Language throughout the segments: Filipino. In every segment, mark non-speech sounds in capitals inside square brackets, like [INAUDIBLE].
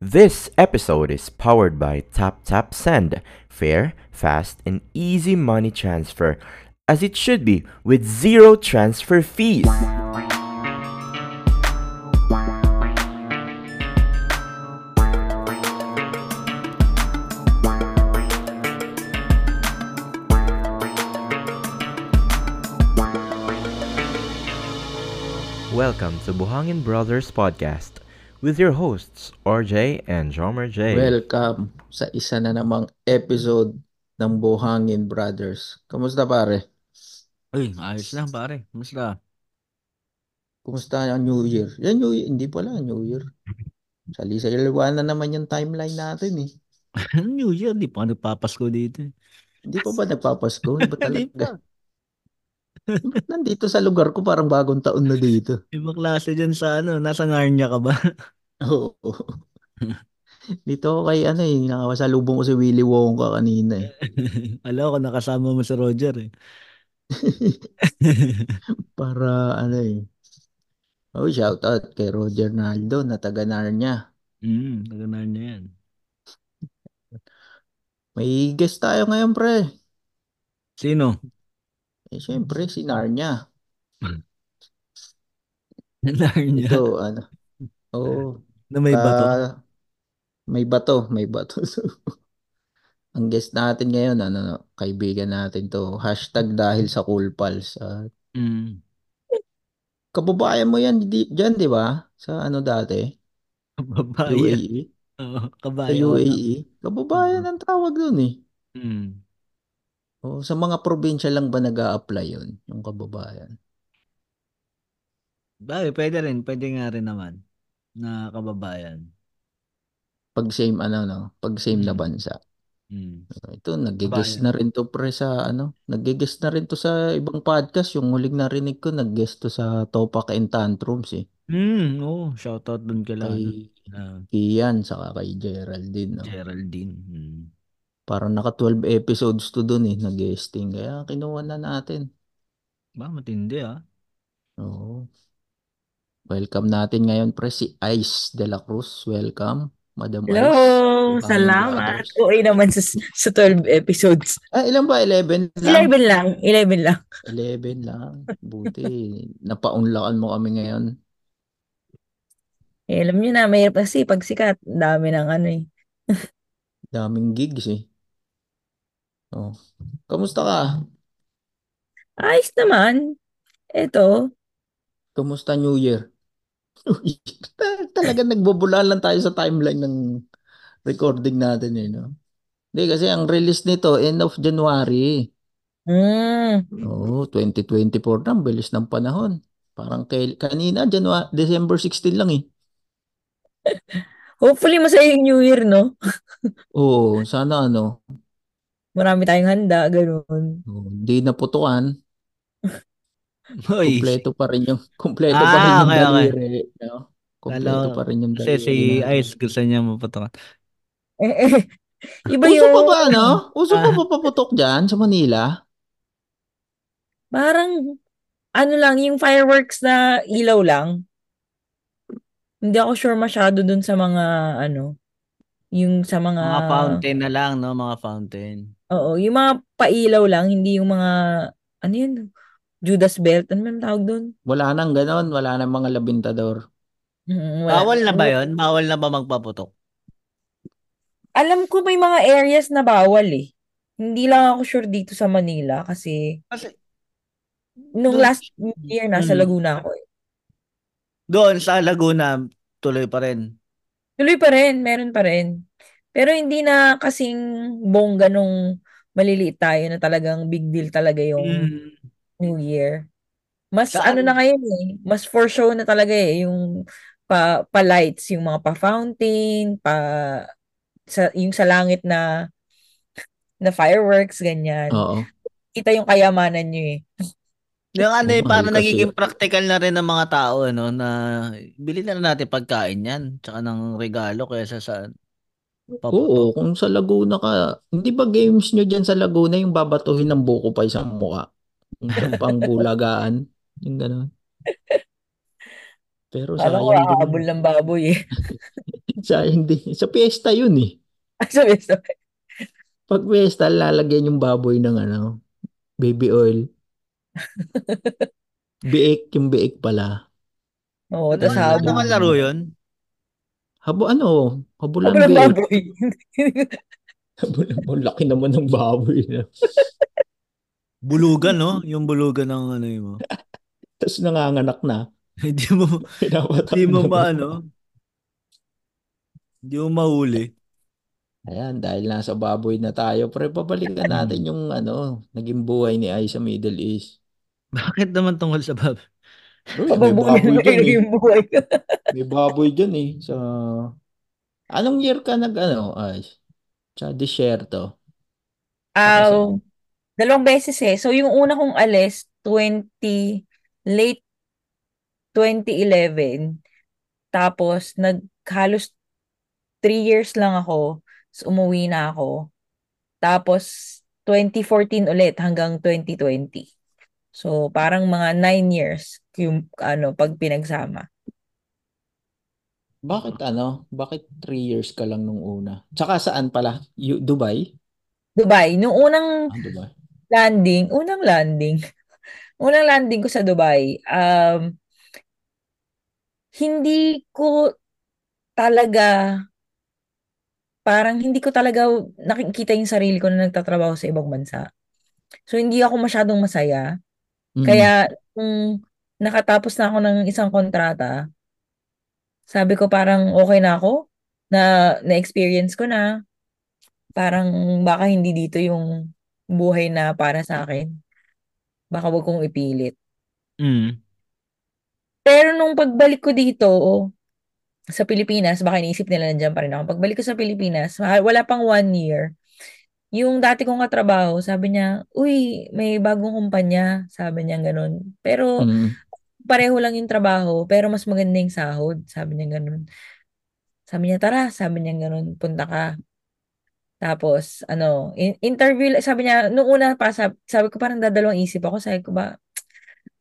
This episode is powered by Tap Tap Send. Fair, fast, and easy money transfer. As it should be, with zero transfer fees. Welcome to Buhangin Brothers Podcast with your hosts, RJ and Jomer J. Welcome sa isa na namang episode ng Buhangin Brothers. Kamusta pare? Uy, ayos lang pare. Kamusta? Kumusta ang New Year? Yan New Year. Hindi pala New Year. Sali sa na naman yung timeline natin eh. [LAUGHS] New Year, di pa nagpapasko dito. eh. Hindi pa ba nagpapasko? [LAUGHS] Pa. talaga. Ba't nandito sa lugar ko parang bagong taon na dito. Iba klase dyan sa ano, nasa Narnia ka ba? [LAUGHS] Oo. [LAUGHS] Dito kay ano eh, nakasalubong ko si Willy Wonka kanina eh. [LAUGHS] Alam ko, nakasama mo si Roger eh. [LAUGHS] Para ano eh. Oh, shout out kay Roger Naldo na taga Narnia. mm, taga Narnia yan. May guest tayo ngayon pre. Sino? Eh syempre si Narnia. Narnia. Ito ano. Oo. Na may bato. Ah, may bato, may bato. [LAUGHS] Ang guest natin ngayon, ano, kaibigan natin to. Hashtag dahil sa Cool Pals. Ah, Mm. kababayan mo yan di, dyan, di ba? Sa ano dati? Babae. UAE? [LAUGHS] Oo, Sa kabayo. UAE? Kababayan ang tawag dun eh. Mm. O, sa mga probinsya lang ba nag apply yun? Yung kababayan? Bagay, pwede rin. Pwede nga rin naman. Na kababayan. Pag same ano, no? Pag same na Mm. bansa. Mm. Ito, nag-guest na rin to pre sa ano, nag-guest na rin to sa ibang podcast. Yung huling narinig ko, nag-guest to sa Topak and Tantrums eh. Mm, oo, shoutout dun kila ano, Kay ah, Kian, saka kay Geraldine. No? Geraldine. Mm. Parang naka 12 episodes to dun eh, nag-guesting. Kaya kinuha na natin. Ba, matindi ah. Oo. Welcome natin ngayon pre si Ice de la Cruz. Welcome, Madam Hello! Ice. Buhangin Salamat! Okay naman sa, sa 12 episodes. Ah, ilan ba? 11 lang? 11 lang. 11 lang. 11 lang. Buti. [LAUGHS] Napaunlakan mo kami ngayon. Eh, alam nyo na, mahirap kasi pag sikat, dami ng ano eh. [LAUGHS] Daming gigs eh. Oh. Kamusta ka? Ayos naman. Eto, Kamusta New Year? [LAUGHS] Ta- Talaga nagbubula lang tayo sa timeline ng recording natin eh, no? Hindi kasi ang release nito end of January. mm, Oo, 2024 na, bilis ng panahon. Parang kay, kanina, January, December 16 lang eh. [LAUGHS] hopefully masaya yung New Year, no? [LAUGHS] Oo, sana ano, Marami tayong handa, ganun. oh, hindi naputukan, Hoy, kumpleto pa rin yung, kumpleto pa rin Ah, yung okay, okay. daliri. No? Kumpleto Lalo, pa rin yung kasi si daliri. Ice gusto niya maputokan. Eh, eh, [LAUGHS] iba Uso yung, pa ba, ano? Uso pa Ah. ba paputok dyan sa Manila? parang, ano lang, yung fireworks na ilaw lang. Hindi ako sure masyado dun sa mga, ano, yung sa mga, Mga fountain na lang, no? Mga fountain. oo, yung mga pailaw lang, hindi yung mga, ano yun, Judas Belt, ano man tawag dun? Wala nang ganon, wala nang mga labintador. Mm, wala. Bawal na ba yun? Bawal na ba magpaputok? Alam ko may mga areas na bawal eh. Hindi lang ako sure dito sa Manila kasi Kasi nung Doon- last year nasa Mm. Laguna ako eh. doon sa Laguna, tuloy pa rin. Tuloy pa rin, meron pa rin. Pero hindi na kasing bongga nung maliliit tayo na talagang big deal talaga yung Mm. New Year. Mas Saan? ano na ngayon eh, mas for show na talaga eh, yung pa, pa lights, yung mga pa fountain, pa sa, yung sa langit na na fireworks, ganyan. Oo. Kita yung kayamanan nyo eh. Yung ano eh, kasi. nagiging practical na rin ng mga tao, ano, na bili na lang natin pagkain yan, tsaka ng regalo kaysa sa Oo, paputok. kung sa Laguna ka, hindi ba games nyo dyan sa Laguna yung babatuhin ng buko pa isang mukha? Yung pang bulagaan. Yung gano'n. Pero Kala ko sayang din. hahabol ng baboy eh. [LAUGHS] Sayang din. Sa piyesta yun eh. Sabi, sabi. Pag piyesta, lalagyan yung baboy ng ano, baby oil. [LAUGHS] Biik, yung biik pala. Oo, Ano, tapos ano habol. naman laro yun? Habo ano, habulan Habol ng biik. baboy. [LAUGHS] Habulan mo, laki naman ng baboy na. Bulugan, no? Yung bulugan ng ano yun [LAUGHS] mo. Tapos nanganganak na. [LAUGHS] Hindi mo, [LAUGHS] hindi mo ma, ano? Hindi mo mahuli. Ayan, dahil nasa baboy na tayo, pre, babalikan natin yung ano, naging buhay ni Ai sa Middle East. Bakit naman tungkol sa bab? Uy, may Pababunin baboy dyan eh. yung buhay. May baboy dyan eh. Sa... Anong year ka nag ano, Ay? Sa disyerto? Ah, sa- dalawang beses eh. So, yung una kong alis, 20, late 2011. Tapos, naghalos 3 years lang ako. So, umuwi na ako. Tapos, 2014 ulit hanggang 2020. So, parang mga 9 years yung ano, pag pinagsama. Bakit ano? Bakit 3 years ka lang nung una? Tsaka saan pala? Dubai? Dubai, nung unang Ah, Dubai. Landing, unang landing, [LAUGHS] unang landing ko sa Dubai, um, hindi ko talaga, parang hindi ko talaga nakikita yung sarili ko na nagtatrabaho sa ibang bansa. So, hindi ako masyadong masaya. Mm. Kaya, nung nakatapos na ako ng isang kontrata, sabi ko parang okay na ako, na na-experience ko na, parang baka hindi dito yung buhay na para sa akin. Baka wag kong ipilit. Mm. Pero nung pagbalik ko dito sa Pilipinas, baka iniisip nila nandiyan pa rin ako. Pagbalik ko sa Pilipinas, wala pang one year, yung dati kong katrabaho, sabi niya, uy, may bagong kumpanya. Sabi niya ganun. Pero Mm. pareho lang yung trabaho, pero mas maganda yung sahod. Sabi niya ganun. Sabi niya, tara, sabi niya ganun, punta ka. Tapos, ano, in- interview, sabi niya, nung una pa, sabi, sabi ko parang dadalawang isip ako, sabi ko ba,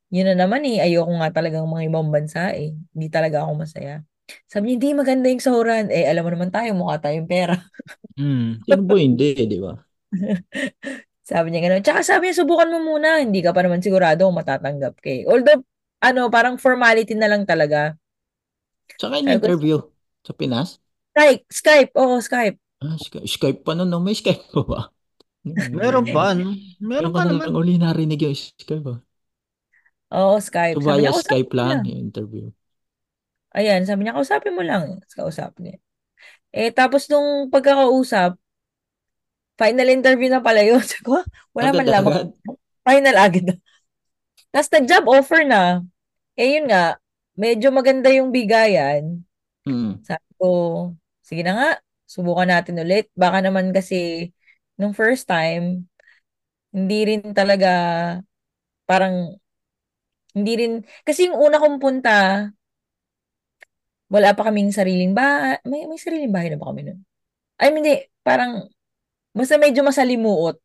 yun na naman eh, ayoko nga talagang mga ibang bansa eh. Hindi talaga ako masaya. Sabi niya, hindi maganda yung sahuran. Eh, alam mo naman tayo, mukha tayong pera. Mm. Sino ba hindi, di ba? [LAUGHS] Sabi niya gano'n. Tsaka sabi niya, subukan mo muna. Hindi ka pa naman sigurado kung matatanggap ka eh. Although, ano, parang formality na lang talaga. Tsaka Sabi ko, in-interview sa Pinas? Skype, Skype, oo, Skype. Ah, Skype, Skype pa nun, no? May Skype pa ba? [LAUGHS] Meron pa, no? Meron Meron pa ka naman. lang uli narinig yung Skype, ah. Oo, Skype. So, Sabi via niya, Skype kausapin mo lang lang. yung interview. Ayan, sabi niya, kausapin mo lang. Kausapin niya. Eh, tapos nung pagkakausap, final interview na pala yun. [LAUGHS] Sabi ko, wala man lamang. Agad-agad. Final agad na. Tapos nag-job offer na. Eh, yun nga, medyo maganda yung bigayan. Mm. Sabi ko, sige na nga, subukan natin ulit. Baka naman kasi, nung first time, hindi rin talaga, parang, hindi rin, kasi yung una kong punta, wala pa kaming sariling bahay. May, may sariling bahay na ba kami nun? Ay, hindi, parang, basta medyo masalimuot.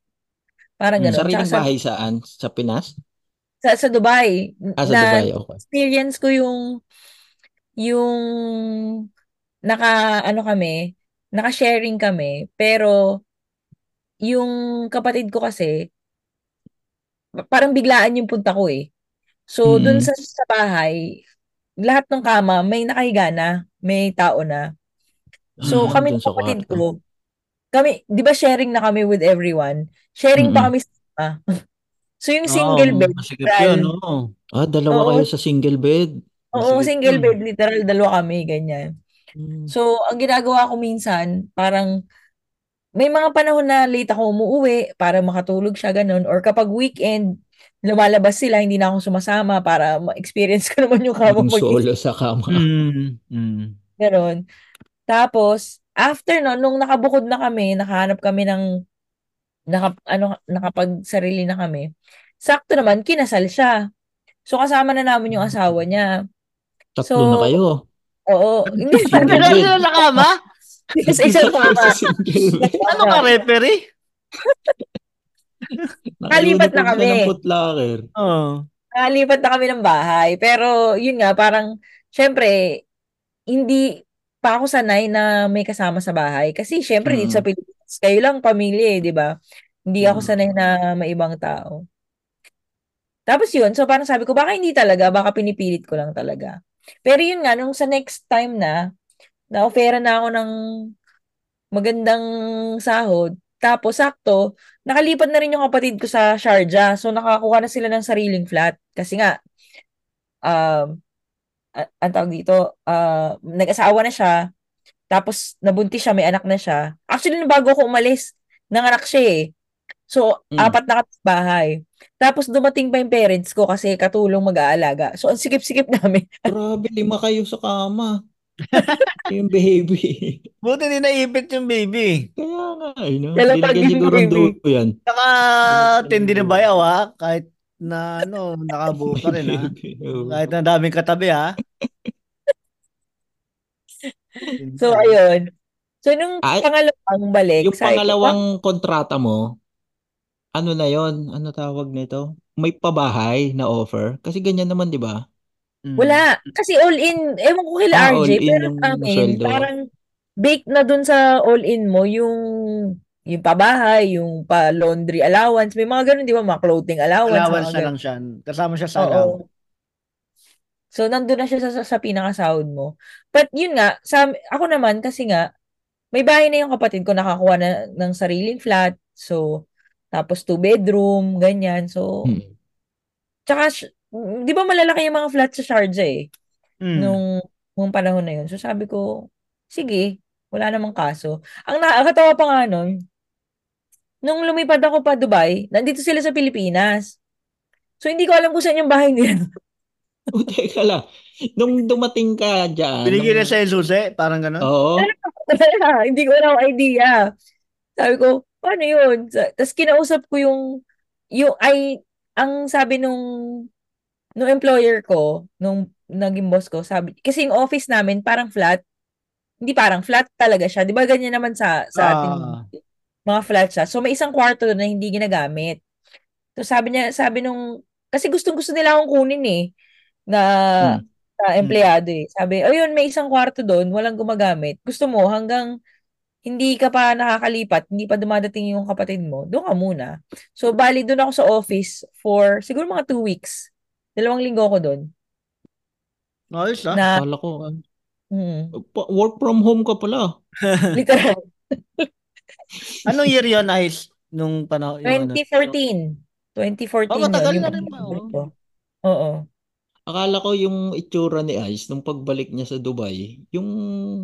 Parang Mm. gano'n. Sariling Tsaka sa, bahay saan? Sa Pinas? sa, sa Dubai, Ah, sa na Dubai, okay. experience ko yung, yung, naka, ano kami, naka-sharing kami, pero, yung kapatid ko kasi, parang biglaan yung punta ko eh. So, dun Mm. sa, sa bahay, lahat ng kama, may nakahiga na, may tao na. So, Ah, kami dun ng kapatid ko, kami, di ba sharing na kami with everyone? Sharing pa Mm-mm. kami sa kama. [LAUGHS] So, yung Oo, single bed, masikip yun, oo. Ah, dalawa Oo, kayo sa single bed. oo, Masikip single yun. bed, literal, dalawa kami, ganyan. Mm. So, ang ginagawa ko minsan, parang, may mga panahon na late ako umuwi para makatulog siya, ganun. Or kapag weekend, lumalabas sila, hindi na ako sumasama para ma-experience ko [LAUGHS] naman yung kama Yung mag solo sa kama. Mm. Mm. Ganon. Tapos, after no, nung nakabukod na kami, nakahanap kami ng, naka, ano, nakapagsarili na kami, sakto naman, kinasal siya. So, kasama na namin yung asawa niya. Tatlo So, na kayo. Oo. Hindi bed. sila na kama? sa isang Tatlo kama. Ano ka, referee? [LAUGHS] Nakalipat na kami. ng footlocker. Oo. Nakalipat na kami ng bahay. Pero, yun nga, parang, syempre, hindi pa ako sanay na may kasama sa bahay. Kasi syempre, dito sa Mm. Pilipinas, kayo lang pamilya eh, di ba? Hindi ako Mm. sanay na may ibang tao. Tapos yun, so parang sabi ko, baka hindi talaga, baka pinipilit ko lang talaga. Pero yun nga, nung sa next time na, na-offera na ako ng magandang sahod, tapos sakto, nakalipat na rin yung kapatid ko sa Sharjah. So nakakuha na sila ng sariling flat. Kasi nga, um, a- ang tawag dito, ah, nag-asawa na siya, tapos nabuntis siya, may anak na siya. Actually, nung bago ako umalis, nanganak siya eh. So, Mm. apat na bahay. Tapos dumating pa yung parents ko kasi katulong mag-aalaga. So, ang sikip-sikip [LAUGHS] namin. Grabe, lima kayo sa kama. [LAUGHS] Yung baby. Buti din naipit yung baby. Kaya nga, eh, no? Pag- siguro dulo yan. Saka tindi na bayaw ha. Kahit na ano, nakabuo pa rin ha. [LAUGHS] Kahit na daming katabi ha. So, ayun. So, nung Ay, pangalawang balik, Yung pangalawang kontrata mo, ano na yon? Ano tawag nito? May pabahay na offer? Kasi ganyan naman, di ba? Mm. Wala. Kasi all-in, ewan ko kila Ah, RJ, all-in pero yung sa amin, sweldo. parang baked na dun sa all-in mo yung yung pabahay, yung pa-laundry allowance, may mga ganun, di ba? Mga clothing allowance, Allowance mga na ganun. lang siya. Kasama siya sa allowance. Oo. So, nandun na siya sa, sa, sa pinakasahod mo. But, yun nga, sa, ako naman, kasi nga, may bahay na yung kapatid ko, nakakuha na ng sariling flat. So, tapos two bedroom, ganyan. So, Hmm. tsaka, di ba malalaki yung mga flat sa Sharjah eh? Mm. nung, nung panahon na yun. So sabi ko, sige, wala namang kaso. Ang nakakatawa pa nga nun, nung lumipad ako pa Dubai, nandito sila sa Pilipinas. So hindi ko alam kung saan yung bahay nila. [LAUGHS] O, teka lang. Nung dumating ka dyan, Binigyan na nung- siya yung susi, parang gano'n. Oo. [LAUGHS] hindi ko alam idea. Sabi ko, paano yun? Tapos kinausap ko yung, yung, ay, ang sabi nung, nung employer ko, nung naging boss ko, sabi, kasi yung office namin parang flat, hindi parang flat talaga siya. Di ba ganyan naman sa, sa Ah. mga flat siya. So may isang kwarto na hindi ginagamit. So sabi niya, sabi nung, kasi gustong gusto nila akong kunin eh, na, Hmm. na empleyado eh. Sabi, ayun, may isang kwarto doon, walang gumagamit. Gusto mo, hanggang hindi ka pa nakakalipat, hindi pa dumadating yung kapatid mo, doon ka muna. So, bali, doon ako sa office for siguro mga two weeks. Dalawang linggo ako doon. Ayos ah. Na, Akala ko, ah, mm, work from home ka pala. [LAUGHS] literal, [LAUGHS] Anong year yun, Ice? Nung panahon, yung ano? 2014. 2014 Oh, matagal yun, na yung rin ba, pagbalik oh? ko. Oo. Akala ko yung itsura ni Ice nung pagbalik niya sa Dubai, yung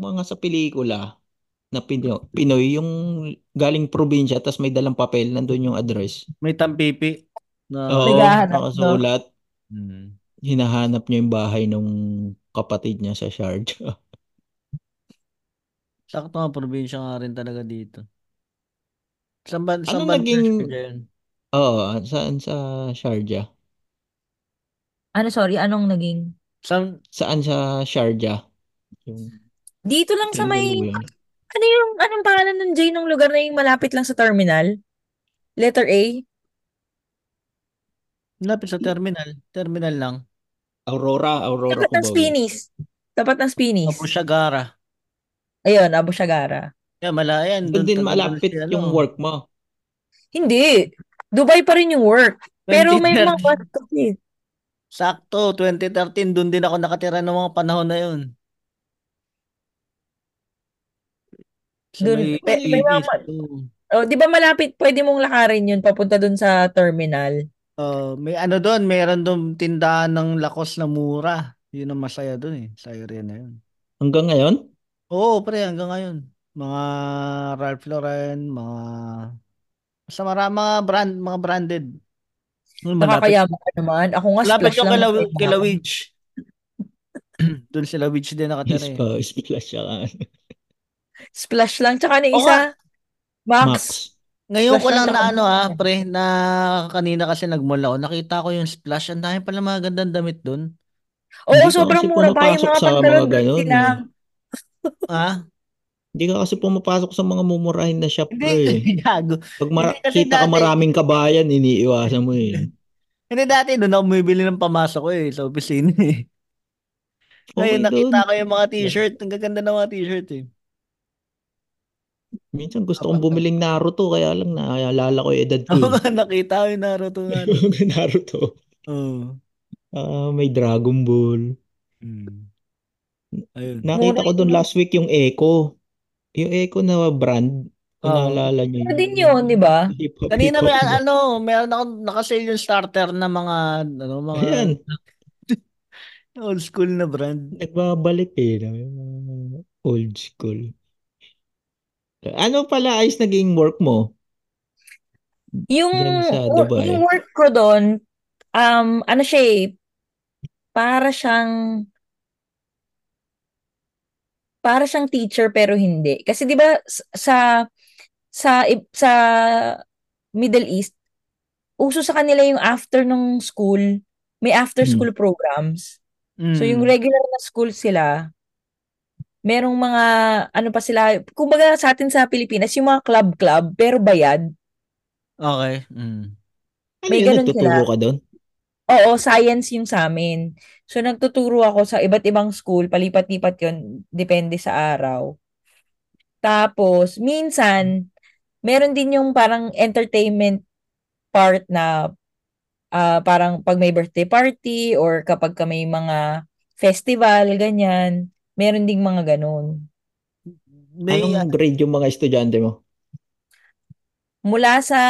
mga sa pelikula na Pino, Pinoy, yung galing probinsya tapos may dalang papel, nandun yung address. May tampipi. Na, Oo, nakasulat. Hmm. Hinahanap niya yung bahay nung kapatid niya sa Sharjah. [LAUGHS] Sakto nga, probinsya nga rin talaga dito. Saan ba, saan Ano ba naging-? Oo, saan sa Sharjah? Ano, sorry, anong naging? Saan, Saan sa Sharjah? Yung Dito lang sa may, Tinggalo yun. Ano yung, anong pangalan ng J ng lugar na yung malapit lang sa terminal? Letter A? lapit sa terminal. Terminal lang. Aurora, Aurora Tapat ng. Spinis. Tapat ng Spinis. Abu Shagara. Ayun, Abu Shagara. Yeah, malayan. Doon din malapit si ano, yung work mo. Hindi. Dubai pa rin yung work. Pero may mga 2013. bus kasi. Sakto, 2013, doon din ako nakatira ng mga panahon na yun. Sa Dun, may may, may Ibis. mga, Oo. oh, di ba malapit, pwede mong lakarin yun papunta dun sa terminal. Uh, may ano doon, mayroon doon tindahan ng lakos na mura. Yun ang masaya doon eh, sa area na yun. Hanggang ngayon? Oo, pre, hanggang ngayon. Mga Ralph Lauren, mga mara, mga brand, mga branded. Malapit. Nakakayaman ka naman. Ako nga, Malapit splash yung lang. ako. kila Witch. doon sila Witch din nakatira eh. Spa, splash siya. [LAUGHS] Splash lang. Tsaka na isa, Max. Max. Ngayon ko Splash lang lang na ano ha, pre, na kanina kasi nag-mall ako, nakita ko yung splash. Ang dami pala mga gandang damit doon. Oo, Hindi sobrang kasi mura pa yung mga sa pantalon 20 lang. Ha? Hindi ka kasi pumapasok sa mga mumurahin na shop, Hindi, pre. [LAUGHS] gago. Pag mara- Hindi kasi kita ka maraming kabayan, iniiwasan mo eh. Hindi dati doon ako bumibili ng pamasok ko eh, sa opisina eh. Ngayon Okay nakita dun. ko yung mga t-shirt. Ang gaganda ng mga t-shirt eh. Minsan gusto kong bumiling Naruto kaya lang naalala ko yung edad ko. Oo eh. [LAUGHS] nakita ko yung Naruto nga. [LAUGHS] Naruto. Oo. Ah, may Dragon Ball. Hmm. Ayun. Nakita ko doon last week yung Echo. Yung Echo na brand. Kung Oo. naalala niyo Ano din yun, di ba? Kanina may ano, meron ako nakasale yung starter na mga ano, mga Ayan, [LAUGHS] old school na brand. nagbabalik eh. no? Yung mga Old school. Ano pala ayos naging work mo? Yung, yung work ko doon, um, ano siya eh, para siyang, para siyang teacher pero hindi. Kasi 'di ba sa sa sa Middle East, uso sa kanila yung after nung school, may after Hmm. school programs. So yung Mm. regular na school sila, merong mga ano pa sila, kumbaga sa atin sa Pilipinas, yung mga club-club pero bayad. Okay. Mm. Ano May yun, ganun nagtuturo sila. ka doon? Oo, science yung sa amin. So, nagtuturo ako sa iba't ibang school, palipat-lipat yun, depende sa araw. Tapos, minsan, meron din yung parang entertainment part na ah, parang pag may birthday party or kapag ka may mga festival, ganyan, meron ding mga ganun. May Anong grade yung mga estudyante mo? Mula sa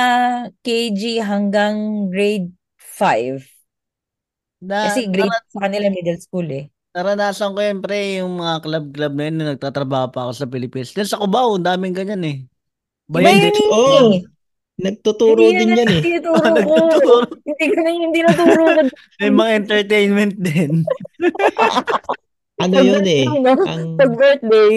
KG hanggang grade 5. na, Kasi grade nara- sa kanila middle school eh. naranasan ko yun, pre, yung mga club-club na yun nung nagtatrabaho pa ako sa Pilipinas. Diyan sa Cubao, ang daming ganyan eh. Yun din. Oo. eh. Nagtuturo Hindi din yun yan eh. tinuturo ko. [LAUGHS] Nagtuturo. Hindi ko na yung tinuturo ko. May mga entertainment din. [LAUGHS] Ano Pag yun eh? no? Ang [LAUGHS] Pag birthday.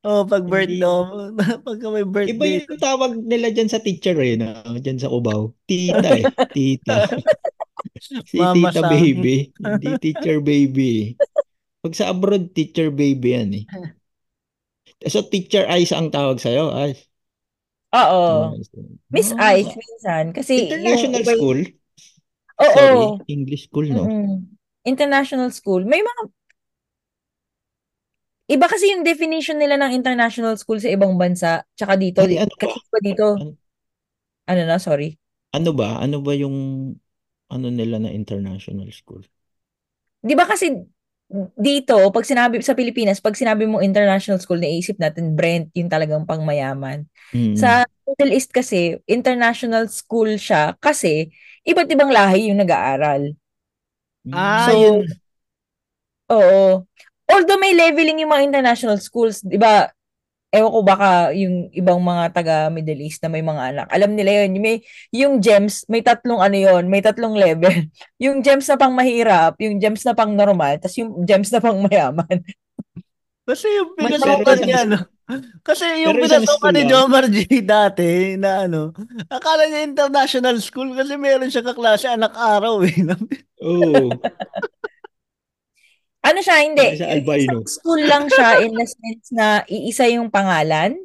Oh, pag birthday, oh, pagka may iba birthday. yung tawag nila dyan sa teacher eh, no? Dyan sa Cubao. Tita eh. [LAUGHS] Tita. Si Mama Tita Sang. Baby. Hindi [LAUGHS] teacher baby. Pag sa abroad, teacher baby yan eh. So, teacher Ice ang tawag sa'yo, Ice. Oo. Miss Ah, Ice, minsan. Kasi International yung, iba- school? Oo. Sorry, English school, no? Mm-mm. International school. May mga Iba kasi yung definition nila ng international school sa ibang bansa, tsaka dito. Ay, ano ba? Kasi iba dito. Ano? Na, sorry. Ano ba? Ano ba yung ano nila na international school? Di ba kasi dito, pag sinabi sa Pilipinas, pag sinabi mo international school, naisip natin Brent, yung talagang pangmayaman. Mm. Sa Middle East kasi, international school siya kasi iba't ibang lahi yung nag-aaral. Ah, So, yun. Oo. Although may leveling yung mga international schools, 'di ba? Ewan ko baka yung ibang mga taga Middle East na may mga anak. Alam nila yun. May, yung GEMS, may tatlong ano yun, may tatlong level. [LAUGHS] Yung GEMS na pang mahirap, yung GEMS na pang normal, tapos yung GEMS na pang mayaman. Kasi yung pinasukan niya, ano? Kasi yung pinasukan ni. Jomar J dati na ano, akala niya international school kasi meron siya kaklase anak araw eh. Oo. [LAUGHS] Ano siya, hindi. Kaya siya albino. School lang siya [LAUGHS] in the sense na iisa yung pangalan,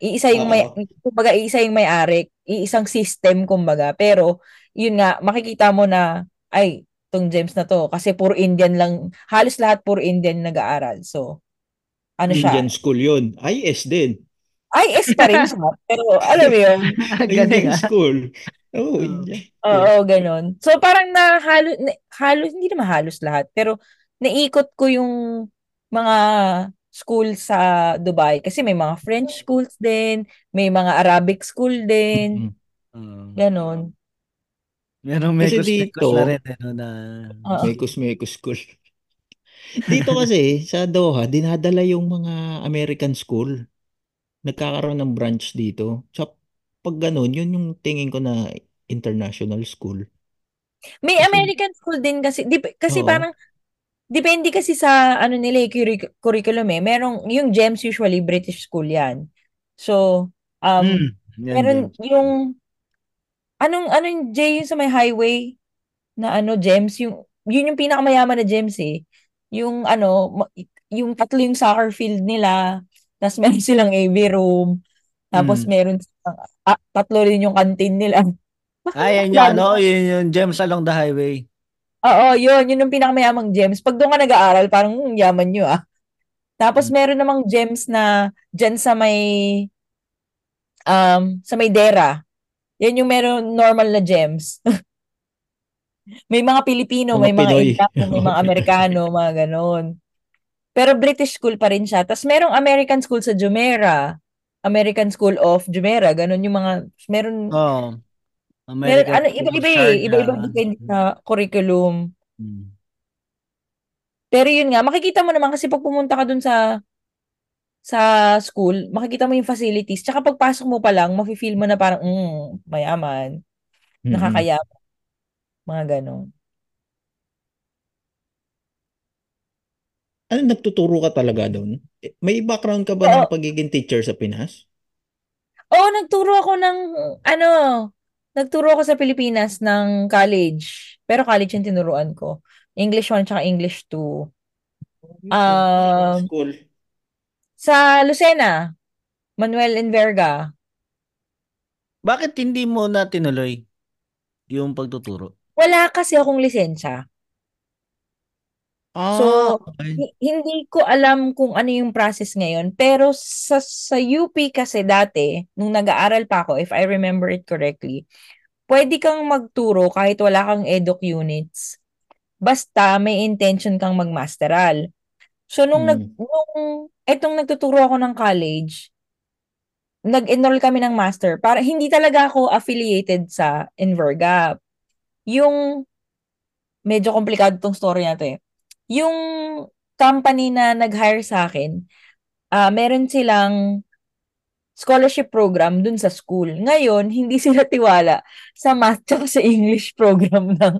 iisa yung may, Oo. kumbaga iisa yung may-ari, iisang system kumbaga. Pero, yun nga, makikita mo na, ay, tong GEMS na to, kasi puro Indian lang, halos lahat puro Indian nag-aaral. So, ano siya? Indian school yun. IS din. IS pa rin siya. [LAUGHS] Pero, alam mo yun, [LAUGHS] Indian school. Oo, Oo. Indian. Oo, ganun. So, parang na halos, na, halos, hindi naman halos lahat, pero naikot ko yung mga school sa Dubai kasi may mga French schools din, may mga Arabic school din, Mm. Oo. ganun. Merong Kasi mekos-mekos dito- na rin ano na Oo. Mekos Mekos school. Dito kasi sa Doha, dinadala yung mga American school. Nagkakaroon ng branch dito. So pag ganun, yun yung tingin ko na international school. May Kasi- American school din kasi, dip, kasi Oo. parang, depende kasi sa, ano nila, eh, curric- curriculum eh. Merong, yung GEMS usually, British school yan. So, um, Mm, yan meron din. yung, anong, anong J yung sa may highway, na ano, GEMS, yung, yun yung pinakamayaman na GEMS eh. Yung, ano, yung tatlo yung soccer field nila, tapos [LAUGHS] meron silang AV room, tapos Mm. meron silang, ah, tatlo rin yung canteen nila. Ah, yan yung [LAUGHS] ano, yun yung gems along the highway. Oo, yun. Yun yung pinakamayamang gems. Pag doon ka nag-aaral, parang hmm, yaman nyo ah. Tapos Hmm. meron namang gems na dyan sa may um, sa may Dera. Yan yung meron normal na gems. [LAUGHS] may mga Pilipino, Mga may mga. Indiano, may mga [LAUGHS] Amerikano, mga ganon. Pero British school pa rin siya. Tapos merong American school sa Jumeirah. American School of Jumeirah. Ganon yung mga, meron, Meron American ano, iba-iba eh. Iba-iba depende sa curriculum. Hmm. Pero yun nga, makikita mo naman kasi pag pumunta ka dun sa sa school, makikita mo yung facilities. Tsaka pagpasok mo pa lang, mafe-feel mo na parang, mm, mayaman, Mm-mm. nakakayaman. Mga ganon. Ano, nagtuturo ka talaga doon? May background ka ba Oo. ng pagiging teacher sa Pinas? Oo, nagturo ako ng, ano, nagturo ako sa Pilipinas ng college. Pero college yung tinuruan ko. English 1 tsaka English 2. Um, School. sa Lucena, Manuel Enverga. Bakit hindi mo na tinuloy yung pagtuturo? Wala kasi akong lisensya. Ah, So, okay. hi- hindi ko alam kung ano yung process ngayon. Pero sa, sa UP kasi dati, nung nag-aaral pa ako, if I remember it correctly, pwede kang magturo kahit wala kang eduk units. Basta may intention kang magmasteral. So, nung, nag, Mm. nung etong nagtuturo ako ng college, nag-enroll kami ng master. Para hindi talaga ako affiliated sa Enverga. Yung medyo komplikado tong story na to eh. Yung company na nag-hire sa akin, ah meron silang scholarship program dun sa school. Ngayon, hindi [LAUGHS] sila tiwala sa math tsaka sa English program [LAUGHS] ng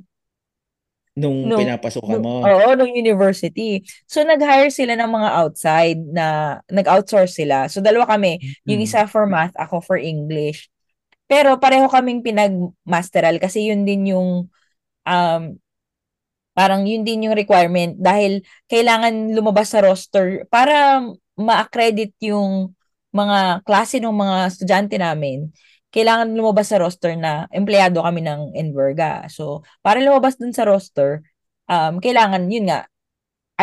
Nung nung, pinapasukan mo. oo, nung university. So, nag-hire sila ng mga outside na nag-outsource sila. So, dalawa kami. Yung Mm. isa for math, ako for English. Pero pareho kaming pinag-masteral kasi yun din yung um, parang yun din yung requirement dahil kailangan lumabas sa roster para ma-accredit yung mga klase ng mga estudyante namin. Kailangan lumabas sa roster na empleyado kami ng Enverga. So, para lumabas dun sa roster, um, kailangan, yun nga,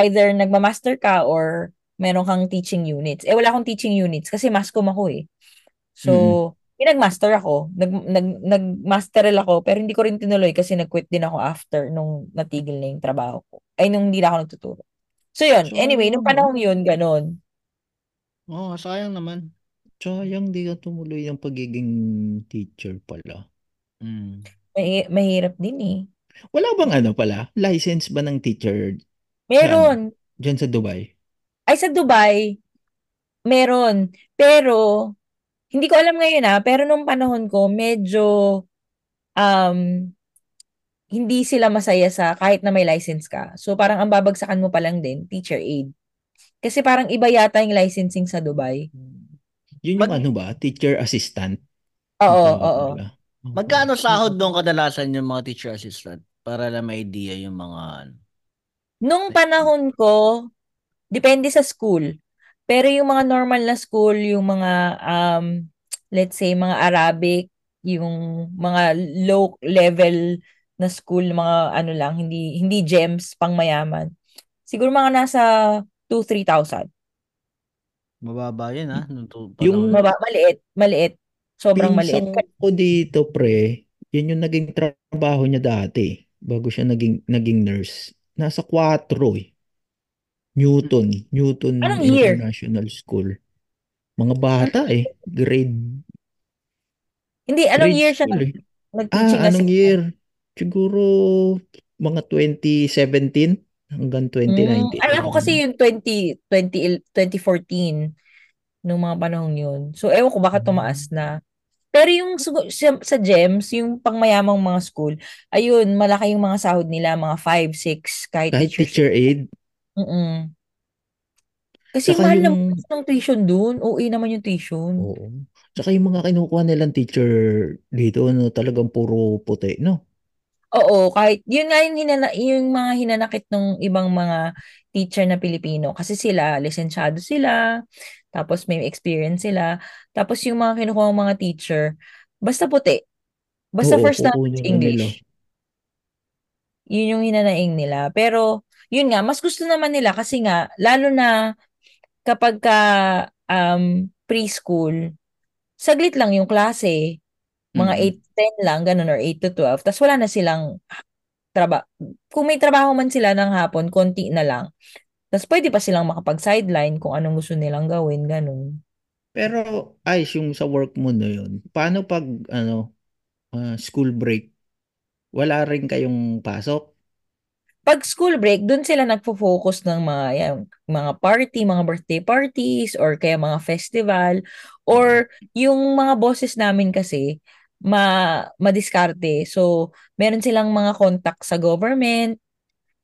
either nagma-master ka or meron kang teaching units. Eh, wala akong teaching units kasi mascom ako eh. So, pinag-master ako. Nag, nag, nag-masteral ako, pero hindi ko rin tinuloy kasi nag-quit din ako after nung natigil na yung trabaho ko. Ay, nung hindi na ako nagtuturo. So, yun. So, Anyway, nung panahon yun, ganun. Oo, sayang naman. Sayang di ka tumuloy yung pagiging teacher pala. Mm. May, mahirap din eh. Wala bang ano pala? License ba ng teacher Meron. dyan sa Dubai? Ay, sa Dubai, meron. Pero, hindi ko alam ngayon ah, pero nung panahon ko, medyo, um, hindi sila masaya sa kahit na may license ka. So, parang ang babagsakan mo pa lang din, teacher aid. Kasi parang iba yata yung licensing sa Dubai. Yun yung Mag- ano ba? Teacher assistant? Oo, oo. Okay. Magkano sahod doon kadalasan yung mga teacher assistant? Para lang may idea yung mga ano. Nung panahon ko, depende sa school. Pero yung mga normal na school, yung mga, um, let's say, mga Arabic, yung mga low level na school, mga ano lang, hindi hindi gems pang mayaman. Siguro mga nasa 2-3,000. Mababa yun ha. Nung tu- Yung- panahon. Maba, maliit, maliit. Sobrang maliit. Pinsan ko dito, pre, yun yung naging trabaho niya dati. Bago siya naging, naging nurse. Nasa 4 eh. Newton. Newton Anong year? International School. Mga bata eh. Grade, Hindi, anong grade year siya school eh. nag-teaching Ah, anong assistant? year? Siguro mga 2017 hanggang Mm, 2019. ay, ako kasi yung 20, 20, 2014 nung mga panahon yun. So, ewan ko baka tumaas na. Pero yung sugo- sa, sa GEMS, yung pangmayamang mga school, ayun, malaki yung mga sahod nila, mga 5, 6, kahit, Kahit teacher. teacher aid. Mm-mm. Kasi Saka mahal yung- naman ng tuition dun. OA naman yung tuition. Oo. Saka yung mga kinukuha nilang teacher dito, no, talagang puro puti, no? Oo, kahit yun nga yung, hinana, yung mga hinanakit ng ibang mga teacher na Pilipino kasi sila, lisensyado sila, tapos may experience sila, tapos yung mga kinukuha mga teacher, basta puti. Basta Oo, first language kukunin na nila. English. Yun yung hinanaing nila. Pero, yun nga, mas gusto naman nila kasi nga, lalo na kapag ka um, preschool, saglit lang yung klase. Mga Mm. 8 to 10 lang, ganun, or 8 to 12. Tapos wala na silang trabaho. Kung may trabaho man sila ng hapon, konti na lang. Tapos pwede pa silang makapag-sideline kung anong gusto nilang gawin, ganun. Pero ayos yung sa work mo na yun. Paano pag ano ah, school break? Wala rin kayong pasok? Pag school break, dun sila nagfo-focus ng mga yan, mga party, mga birthday parties, or kaya mga festival, or yung mga bosses namin kasi, ma madiskarte. So, meron silang mga contact sa government.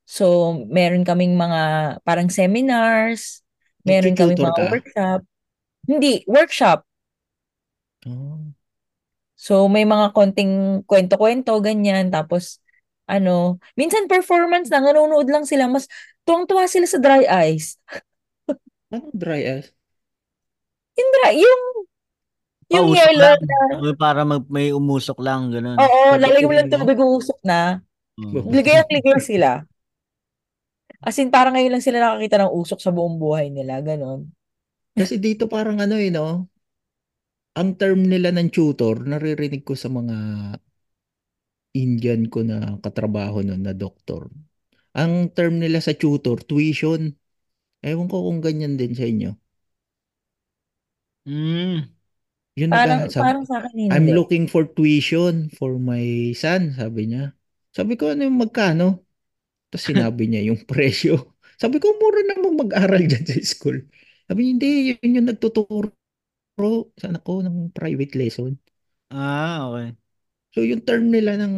So, meron kaming mga parang seminars, meron kaming mga ka? workshop. Hindi, workshop. Oh. So, may mga konting kwento-kwento, ganyan. Tapos, ano, minsan performance na, nanonood lang sila. Mas tuwang-tuwa sila sa dry ice. Anong dry ice? Yung dry, yung, yung Pausok yellow lang. na, para mag, may umusok lang, ganun. oo, ko mo lang tubig, uusok na. Mm. Ligay ang ligay sila. As in, parang ngayon lang sila nakakita ng usok sa buong buhay nila, ganon. Kasi dito parang ano eh, no? Ang term nila ng tutor, naririnig ko sa mga Indian ko na katrabaho nun na doktor. Ang term nila sa tutor, tuition. Ewan ko kung ganyan din sa inyo. Mm. Yun Parang, parang sa akin I'm hindi. looking for tuition for my son, sabi niya. Sabi ko, ano yung magkano? Tapos sinabi niya yung [LAUGHS] presyo. Sabi ko, mura namang mag-aral dyan sa school. Sabi niya, hindi, yun yung nagtuturo sa anak ko ng private lesson. Ah, okay. So yung term nila ng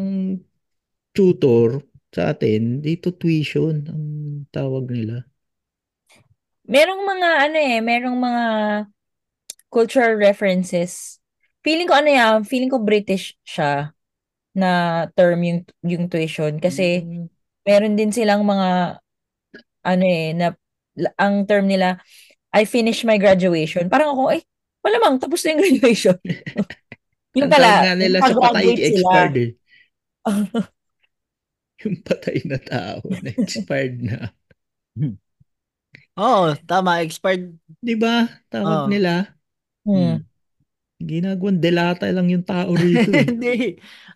tutor sa atin, dito tuition ang tawag nila. Merong mga, ano eh, merong mga cultural references. Feeling ko ano yan, feeling ko British siya na term yung, yung tuition. Kasi Mm. meron din silang mga, ano eh, na, ang term nila, I finished my graduation. Parang ako, eh, malamang, tapos na yung [LAUGHS] graduation. [LAUGHS] yung pala, nga nila sa patay expired eh. [LAUGHS] Yung patay na tao [LAUGHS] na expired na. Oo, tama, expired. Di ba? Tawag Oo. nila. Hmm. Ginagawang delata lang yung tao [LAUGHS] rito. eh. Hindi.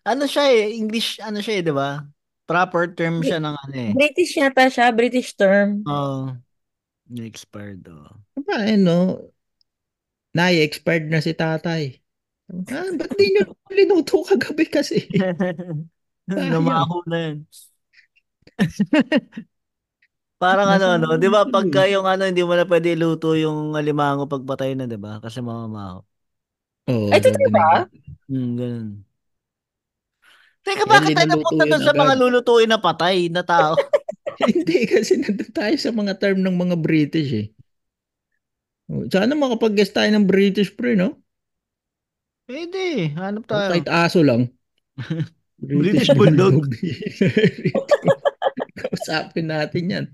Ano siya eh, English, ano siya eh, di ba? Proper term siya ng ano eh. British yata siya, British term. Oo. expired, oh. Diba, eh, no? Nay, expired na si tatay. Ah, ba't di nyo linuto kagabi kasi? [LAUGHS] Namaho na yun. [LAUGHS] Parang ano, ano, di ba ano pagka yung ano, hindi mo na pwede iluto yung alimango pagpatay na, di ba? Kasi mamamaho. Oo, Ay, totoo ba? Hmm, ganun. Teka, bakit tayo napunta doon sa mga lulutuin na patay na tao? [LAUGHS] Hindi, kasi nandun tayo sa mga term ng mga British eh. Sana makapag-guess tayo ng British pre, no? Pwede, hanap tayo. kahit aso lang. [LAUGHS] British Bulldog. [LAUGHS] Kausapin natin yan.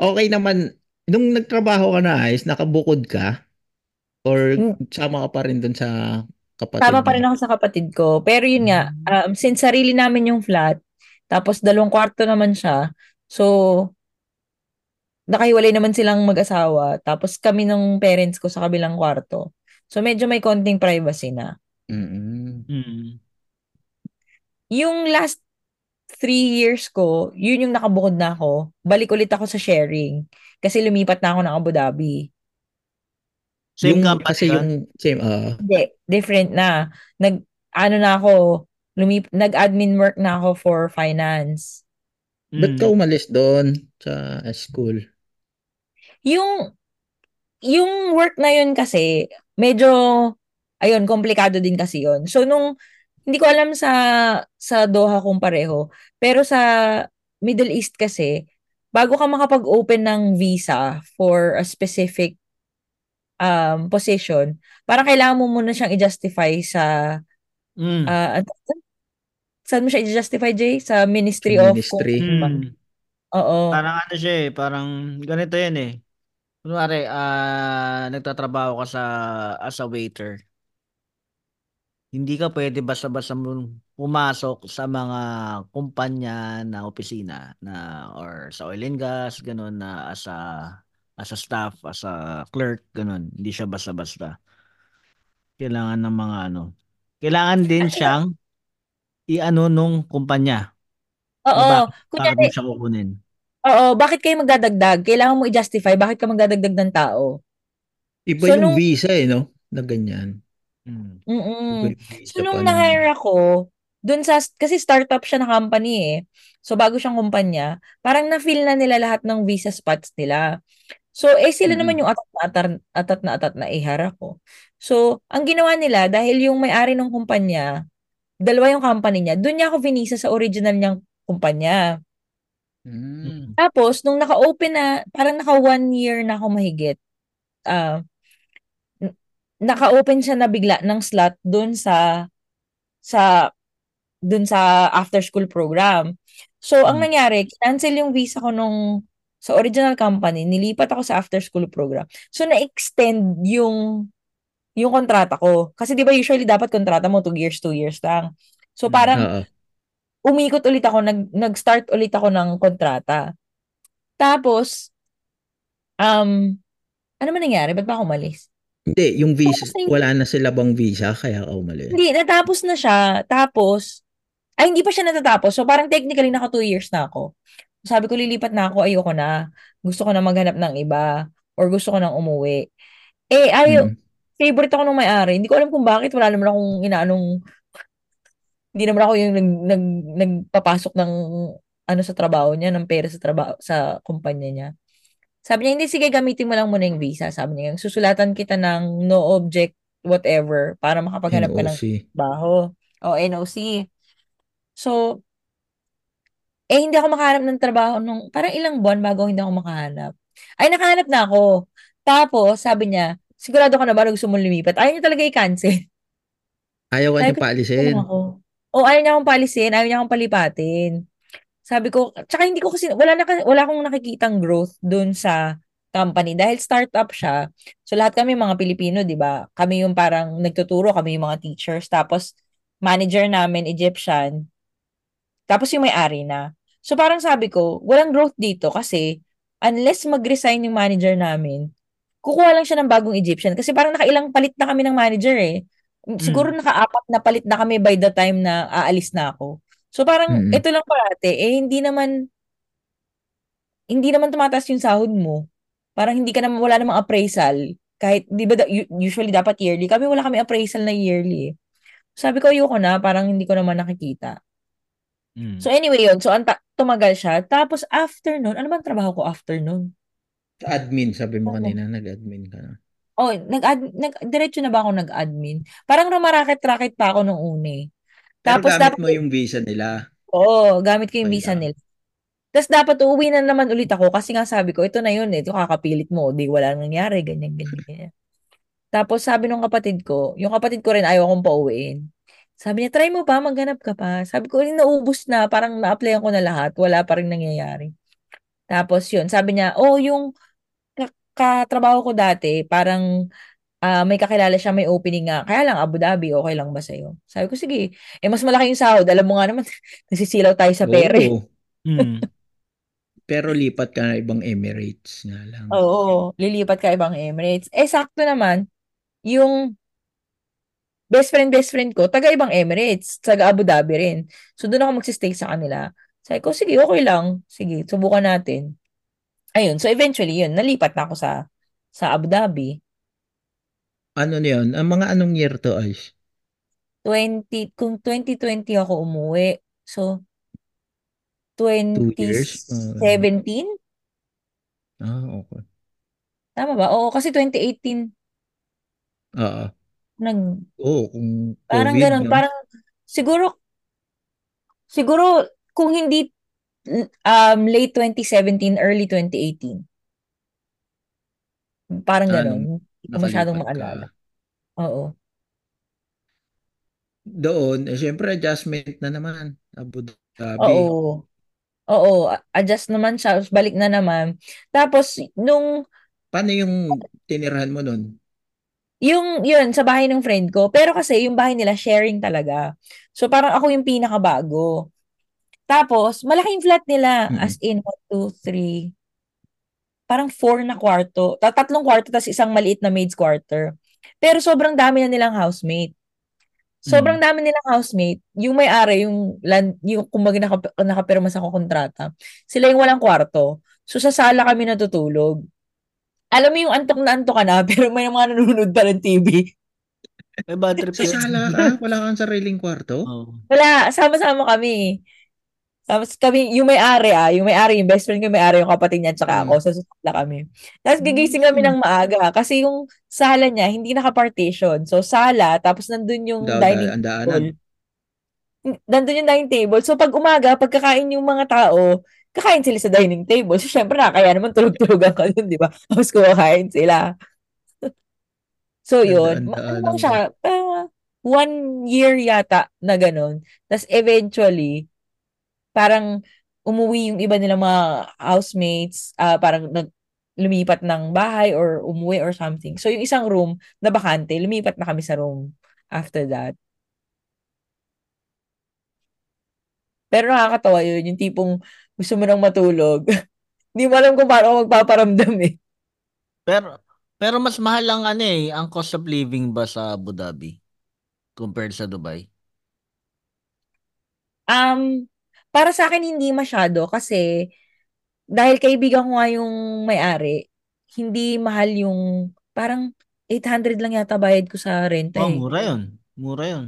Okay naman, nung nagtrabaho ka na ayos, nakabukod ka? Or Hmm. sama ka pa rin dun sa kapatid Tama pa rin ako sa kapatid ko. Pero yun nga, um, since sarili namin yung flat, tapos dalawang kwarto naman siya, so nakahiwalay naman silang mag-asawa, tapos kami ng parents ko sa kabilang kwarto. So medyo may konting privacy na. Mm-mm. Hmm. Yung last three years ko, yun yung nakabukod na ako. Balik ulit ako sa sharing. Kasi lumipat na ako ng Abu Dhabi. Same Yung, company kasi yung same, ah, Hindi, different na. Nag, ano na ako, lumip, nag-admin work na ako for finance. ba't ka umalis doon sa school? Yung, yung work na yun kasi, medyo, ayun, komplikado din kasi yun. So, nung, hindi ko alam sa, sa Doha kung pareho, pero sa Middle East kasi, bago ka makapag-open ng visa for a specific um, position, parang kailangan mo muna siyang i-justify sa, ah, ano- saan mo siya i-justify, Jay? Sa Ministry Sa of ministry. Hmm. Oo. Parang ano siya eh, parang ganito yan eh. Kunwari, ah, nagtatrabaho ka sa as a waiter. Hindi ka pwede basta-basta mo pumasok sa mga kumpanya na opisina na or sa oil and gas, ganun na as a as a staff, as a clerk, ganun. Hindi siya basta-basta. Kailangan ng mga ano. Kailangan din siyang i-ano nung kumpanya. Oo. Kunyari, mo siya kukunin? Oo, bakit kayo magdadagdag? Kailangan mo i-justify bakit ka magdadagdag ng tao. Iba So, yung nung- visa eh, no? Na ganyan. Iba Mm-mm. yung visa So, nung na-hire ako, dun sa, kasi startup siya na company eh. So, bago siyang kumpanya, parang na-fill na nila lahat ng visa spots nila. So, eh sila Mm-mm. naman yung atat na atat, atat na atat na ihara ko. So, ang ginawa nila, dahil yung may-ari ng kumpanya, dalawa yung company niya, dun niya ako vinisa sa original niyang kumpanya. Mm. Tapos, nung naka-open na, parang naka one year na ako mahigit, ah, n- naka-open siya na bigla ng slot dun sa, sa, dun sa after school program. So, ang Mm. nangyari, cancel yung visa ko nung, sa original company, nilipat ako sa after school program. So, na-extend yung, yung kontrata ko. Kasi di ba usually dapat kontrata mo 2 years, 2 years lang. So, Mm. parang, Oo. Umikot ulit ako, nag, nag-start ulit ako ng kontrata. Tapos, um, ano man nangyari? Ba't ba ako umalis? Hindi, yung visa, Kasi- wala na sila bang visa, kaya ka umalis. Hindi, natapos na siya. Tapos, ay, hindi pa siya natatapos. So, parang technically, naka two years na ako. Sabi ko, lilipat na ako, ayoko na. Gusto ko na maghanap ng iba. Or gusto ko nang umuwi. Eh, ayaw, Mm. favorite ako nung may-ari. Hindi ko alam kung bakit. Wala naman akong inaanong, hindi naman ako yung nag, nag, nagpapasok ng ano sa trabaho niya, ng pera sa trabaho, sa kumpanya niya. Sabi niya, hindi, sige, gamitin mo lang muna yung visa. Sabi niya, susulatan kita ng no object, whatever, para makapaghanap ka ng NOC. trabaho. O, NOC. So, eh, hindi ako makahanap ng trabaho nung, parang ilang buwan bago hindi ako makahanap. Ay, nakahanap na ako. Tapos, sabi niya, sigurado ka na ba gusto mong lumipat? Ayaw niya talaga i-cancel. Ayaw ka niya paalisin. Ako? O, ayaw niya akong palisin, ayaw niya akong palipatin. Sabi ko, tsaka hindi ko kasi, wala, na, wala akong nakikitang growth dun sa company. Dahil startup siya, so lahat kami mga Pilipino, di ba? Kami yung parang nagtuturo, kami yung mga teachers. Tapos, manager namin, Egyptian. Tapos yung may-ari na. So parang sabi ko, walang growth dito kasi unless mag-resign yung manager namin, kukuha lang siya ng bagong Egyptian. Kasi parang nakailang palit na kami ng manager eh. Siguro nakaapat na palit na kami by the time na aalis na ako. So parang Mm-mm. ito lang parate, eh hindi naman hindi naman tumataas yung sahod mo. Parang hindi ka naman wala namang appraisal. Kahit 'di ba da- usually dapat yearly. Kami wala kami appraisal na yearly. eh. Sabi ko ayoko na, parang hindi ko naman nakikita. Hmm. So anyway yun, so anta, tumagal siya. Tapos after nun, ano bang trabaho ko after nun? Admin, sabi mo Oo. kanina, nag-admin ka na. Oh, nag-ad, nag diretso na ba ako nag-admin? Parang rumaraket-raket pa ako nung una eh. Pero Tapos gamit dapat mo yung visa nila. Oo, gamit ko yung Okay visa nila. Tapos dapat uuwi na naman ulit ako kasi nga sabi ko, ito na yun eh, ito kakapilit mo, di wala nang nangyari, ganyan, ganyan, ganyan. Tapos sabi nung kapatid ko, yung kapatid ko rin ayaw akong pauwiin. Sabi niya, try mo pa, maghanap ka pa. Sabi ko, "Eh, naubos na, parang na-applyan ko na lahat, wala pa rin nangyayari. Tapos yun, sabi niya, oh, yung katrabaho ko dati, parang ah, may kakilala siya, may opening nga. Kaya lang, Abu Dhabi, okay lang ba sa'yo? Sabi ko, sige. Eh, mas malaki yung sahod. Alam mo nga naman, [LAUGHS] nasisilaw tayo sa pera. eh. Oo. Hmm. Pero lipat ka na ibang Emirates nga lang. Oo, lilipat ka ibang Emirates. Eh, sakto naman, yung best friend, best friend ko, taga ibang Emirates, taga Abu Dhabi rin. So, doon ako magsistay sa kanila. Sabi ko, sige, okay lang. Sige, subukan natin. Ayun, so eventually, yun, nalipat na ako sa sa Abu Dhabi. Ano na yun? Ang mga anong year to, Ice? 20, kung 2020 ako umuwi, so, Two years? Uh, 2017? ah, okay. Tama ba? Oo, kasi 2018, Oo. nag, Oo, kung Parang COVID, ganun, no? parang siguro siguro kung hindi um late 2017, early 2018. Parang Ah, ganun. Hindi ko masyadong nakalipat ka. maalala. Oo. Doon, eh, syempre adjustment na naman. Abu Dhabi. Oo. Oo, adjust naman siya, balik na naman. Tapos nung Paano yung tinirahan mo nun? Yung, yun, sa bahay ng friend ko. Pero kasi, yung bahay nila, sharing talaga. So, parang ako yung pinakabago. Tapos, malaking flat nila. Mm-mm. As in, 1, 2, 3, parang 4 na kwarto. Ta- Tatlong kwarto, tapos isang maliit na maid's quarter. Pero sobrang dami na nilang housemate. Sobrang dami nilang housemate. Yung may-ari, yung, land, yung kumbaga nakap- nakapirma sa kontrata, sila yung walang kwarto. So, sa sala kami natutulog. Alam mo yung antok na antok ka na, [LAUGHS] pero may mga nanonood pa ng TV. May bad trip Sa sala ka? Wala kang sariling kwarto? Oo. Wala, sama-sama kami. Tapos kami, yung may-ari ah, yung may-ari, yung best friend ko yung may-ari, yung kapatid niya, tsaka ako, Mm. so susala kami. Tapos gigising kami ng maaga kasi yung sala niya, hindi naka-partition. So sala, tapos nandun yung Da- dining da- table. Nandun yung dining table. So pag umaga, pagkakain yung mga tao, kakain sila sa dining table. So syempre na, kaya naman tulog-tulogan ka [LAUGHS] dun, di ba? Tapos kumakain sila. [LAUGHS] So yun, ano siya, parang one year yata na ganun. Tapos eventually, parang umuwi yung iba nilang mga housemates, ah parang nag lumipat ng bahay or umuwi or something. So yung isang room na bakante, lumipat na kami sa room after that. Pero nakakatawa yun, yung tipong gusto mo nang matulog. [LAUGHS] Hindi mo alam kung paano magpaparamdam eh. Pero pero mas mahal ang ano eh, ang cost of living ba sa Abu Dhabi compared sa Dubai? Um, para sa akin hindi masyado kasi dahil kaibigan ko nga yung may-ari, hindi mahal yung parang 800 lang yata bayad ko sa renta Oh, eh. mura 'yun. Mura 'yun.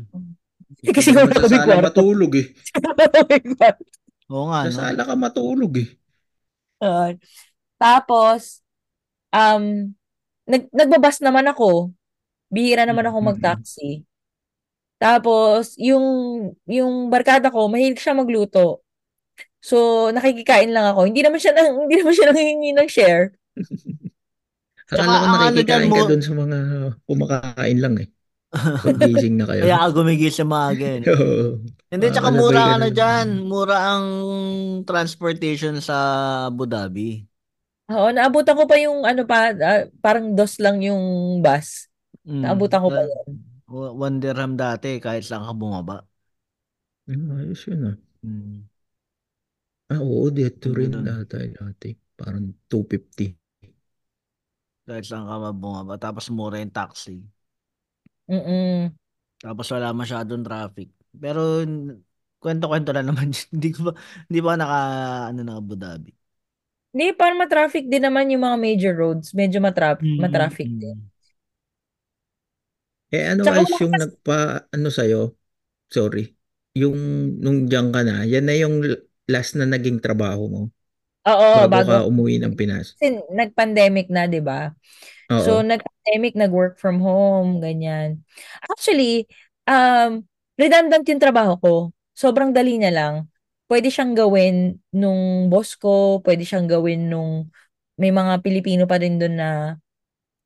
Kasi Ikaw wala kami sala kwarto. matulog eh. [LAUGHS] Oo nga, Sa no? sala ka matulog eh. Uh, tapos, um, nag, nagbabas naman ako. Bihira naman ako mag-taxi. Tapos, yung, yung barkada ko, mahilig siya magluto. So, nakikikain lang ako. Hindi naman siya, nang, hindi naman siya nanghihingi ng share. Tsaka Akala ko ang ano nakikikain ka mo, dun sa mga kumakain lang eh. [LAUGHS] Paggising na kayo. [LAUGHS] kaya ako gumigising maaga eh. [LAUGHS] Oo. Hindi, tsaka Makakalabay mura ka ano na. dyan. Mura ang transportation sa Abu Dhabi. Oo, naabutan ko pa yung, ano pa, ah, parang dos lang yung bus. Mm. Naabutan ko pa yun. Wa- One dirham dati kahit saan ka bumaba. Ah, ayos yun ah. Mm. Ah, oo, dito rin Ganun. dati. dati. Parang 250. Kahit saan ka bumaba. Tapos mura yung taxi. Mm-mm. Tapos wala masyadong traffic. Pero n- kwento-kwento na naman. [LAUGHS] yun. hindi ko ba, hindi ba naka, ano na Abu Dhabi? Hindi, parang matraffic din naman yung mga major roads. Medyo matraf Mm, matraffic mm, din. Eh ano Tsaka wala yung nagpa ano sa'yo? Sorry. Yung nung diyan ka na, yan na yung last na naging trabaho mo oo, bago bago, ka umuwi ng Pinas. kasi nag-pandemic na, di ba? So, nag-pandemic, nag-work from home, ganyan. Actually, um, redundant yung trabaho ko. Sobrang dali niya lang. Pwede siyang gawin nung boss ko, pwede siyang gawin nung may mga Pilipino pa rin doon na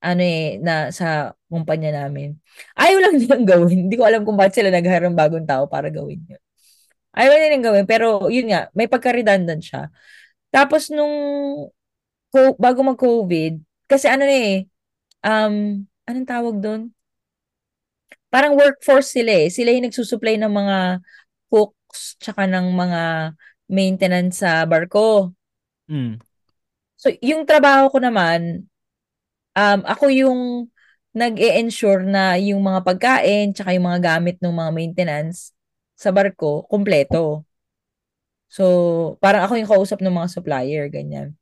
ano eh, na sa kumpanya namin. Ayaw lang [LAUGHS] nilang gawin. Hindi ko alam kung bakit sila nag-hire ng bagong tao para gawin yun. Ayaw nilang gawin, pero yun nga, may pagka-redundant siya. Tapos nung ko, bago mag-COVID, kasi ano na eh, um, anong tawag doon? Parang workforce sila eh. Sila yung nagsusupply ng mga cooks tsaka ng mga maintenance sa barko. Mm. So, yung trabaho ko naman, um, ako yung nag-e-ensure na yung mga pagkain tsaka yung mga gamit ng mga maintenance sa barko, kumpleto. So, parang ako yung kausap ng mga supplier, ganyan.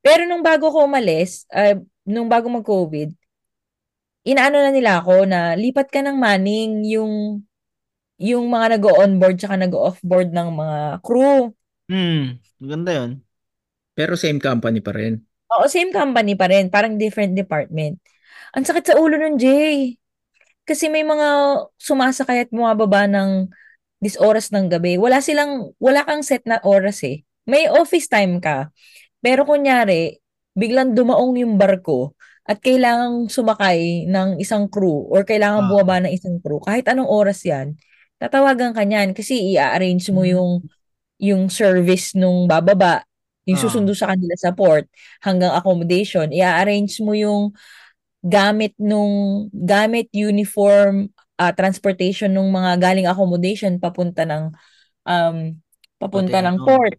Pero nung bago ko umalis, uh, nung bago mag-COVID, inaano na nila ako na lipat ka ng manning yung yung mga nag-o-onboard tsaka nag-o-offboard ng mga crew. Mm. Maganda yun. Pero same company pa rin. Oo, same company pa rin, parang different department. Ang sakit sa ulo nun, Jay. Kasi may mga sumasakay at bumababa ng this oras ng gabi. Wala silang, wala kang set na oras eh. May office time ka. Pero kunyari, biglang dumaong yung barko at kailangang sumakay ng isang crew or kailangan Ah. bumaba ng isang crew, kahit anong oras yan, tatawagan ka niyan kasi i-arrange mo Mm. yung yung service nung bababa, yung Ah. susundo sa kanila sa port hanggang accommodation, i-arrange mo yung gamit nung gamit uniform ah, transportation nung mga galing accommodation papunta ng um papunta Pati ng ano. port.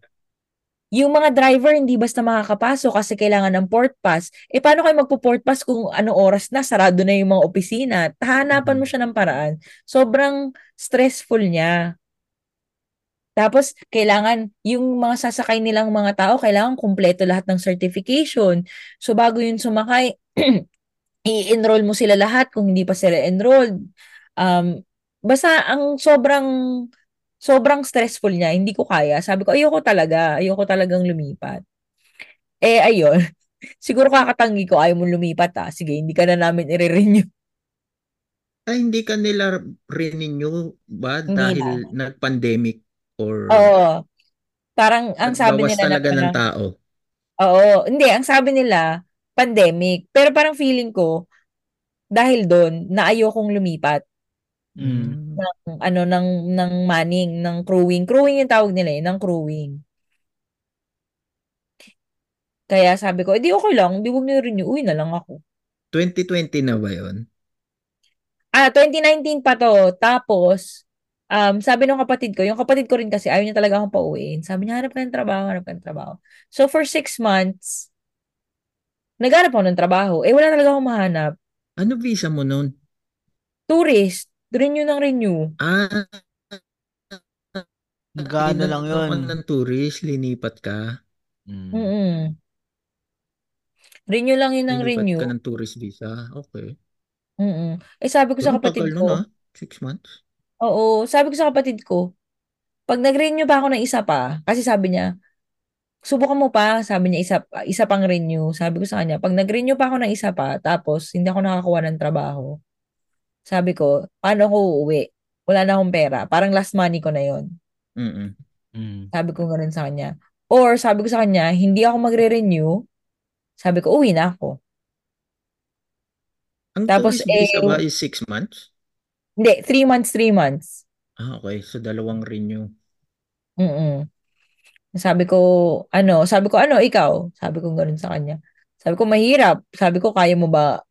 Yung mga driver hindi basta makakapasok kasi kailangan ng port pass. Eh paano kayo magpo-port pass kung anong oras na sarado na yung mga opisina? Hahanapan mo Mhm. siya ng paraan. Sobrang stressful niya. Tapos, kailangan, yung mga sasakay nilang mga tao, kailangan kumpleto lahat ng certification. So, bago yun sumakay, [CLEARS THROAT] i-enroll mo sila lahat kung hindi pa sila enrolled. Um, basta, ang sobrang, sobrang stressful niya. Hindi ko kaya. Sabi ko, ayoko talaga. Ayoko talagang lumipat. Eh, ayun. [LAUGHS] Siguro kakatanggi ko, ayaw mo lumipat ah. Sige, hindi ka na namin i-renew. Ay, hindi ka nila renew ba Hindi dahil nag-pandemic or Oo. Parang, ang sabi nagbawas nila na talaga ng parang, tao? Oo, hindi, ang sabi nila, pandemic. Pero parang feeling ko, dahil doon, na ayokong lumipat Mm. ng, ano, ng, ng manning, ng crewing. Crewing yung tawag nila eh, ng crewing. Kaya sabi ko, edi okay lang, di wag niyo renew, uwi na lang ako. 2020 na ba yon? Ah, 2019 pa to. Tapos, um, sabi ng kapatid ko, yung kapatid ko rin kasi, ayaw niya talaga akong pauwiin. Sabi niya, hanap ka ng trabaho, hanap ka ng trabaho. So, for six months, naghanap ako ng trabaho. Eh, wala talaga akong mahanap. Ano visa mo noon? Tourist, renew ng renew. Ah, Gano lang yun. ng tourist, linipat ka. Mm. Mm-mm. Renew lang yun ng Linipat renew. ka ng tourist visa. Okay. Mm-mm. Eh, sabi ko sa Ang kapatid tagal ko, nun ah. Six months. Oo, sabi ko sa kapatid ko, pag nag-renew pa ako ng isa pa, kasi sabi niya, subukan mo pa, sabi niya, isa, isa pang renew. Sabi ko sa kanya, pag nag-renew pa ako ng isa pa, tapos hindi ako nakakuha ng trabaho, sabi ko, paano ako uuwi? Wala na akong pera. Parang last money ko na yon. Mm-mm. Mm. Sabi ko ganun sa kanya. Or sabi ko sa kanya, hindi ako magre-renew. Sabi ko, uwi na ako. Ang Tapos, visa eh, ba is six months? Hindi, three months, three months. Ah, okay. So, dalawang renew. Mm-mm. Sabi ko, ano, sabi ko, ano, ikaw? Sabi ko ganun sa kanya. Sabi ko, mahirap. Sabi ko, kaya mo ba,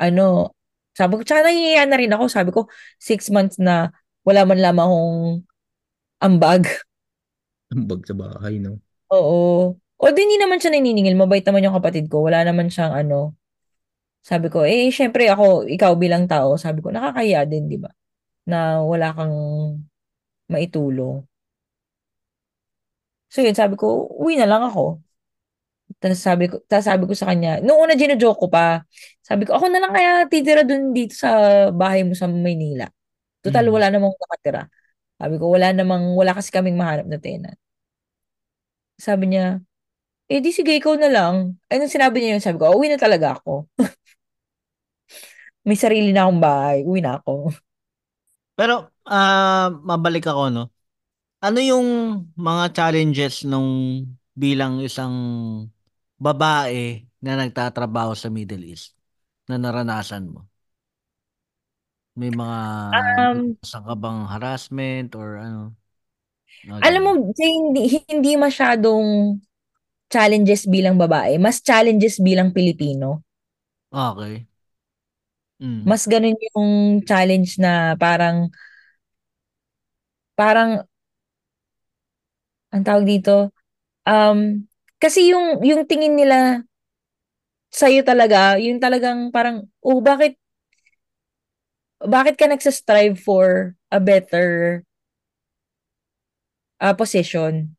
ano, sabi ko, tsaka nahihiya na rin ako. Sabi ko, six months na wala man lamang akong ambag. [LAUGHS] Ambag sa bahay, no? Oo. O, di, hindi naman siya naniningil. Mabait naman yung kapatid ko. Wala naman siyang, ano, sabi ko, eh, syempre ako, ikaw bilang tao, sabi ko, nakakahiya din, di ba? Na wala kang maitulong. So yun, sabi ko, uwi na lang ako. Tapos sabi ko, tapos sabi ko sa kanya, noong una gino-joke ko pa, sabi ko, ako na lang kaya titira dun dito sa bahay mo sa Maynila. Total, Mm. wala namang nakatira. Sabi ko, wala namang, wala kasi kaming mahanap na tenant. Sabi niya, eh di sige, ikaw na lang. Ay, nung sinabi niya yun, sabi ko, uwi na talaga ako. [LAUGHS] May sarili na akong bahay, uwi na ako. Pero, ah, mabalik ako, no? Ano yung mga challenges nung bilang isang babae na nagtatrabaho sa Middle East na naranasan mo? May mga Um, ka bang harassment or ano? Mga alam mo, hindi, hindi masyadong challenges bilang babae. Mas challenges bilang Pilipino. Okay. Mm. Mas ganun yung challenge na parang, parang, ang tawag dito, um, kasi yung, yung tingin nila sa'yo talaga, yung talagang parang, oh, bakit, bakit ka nagsastrive for a better uh, position?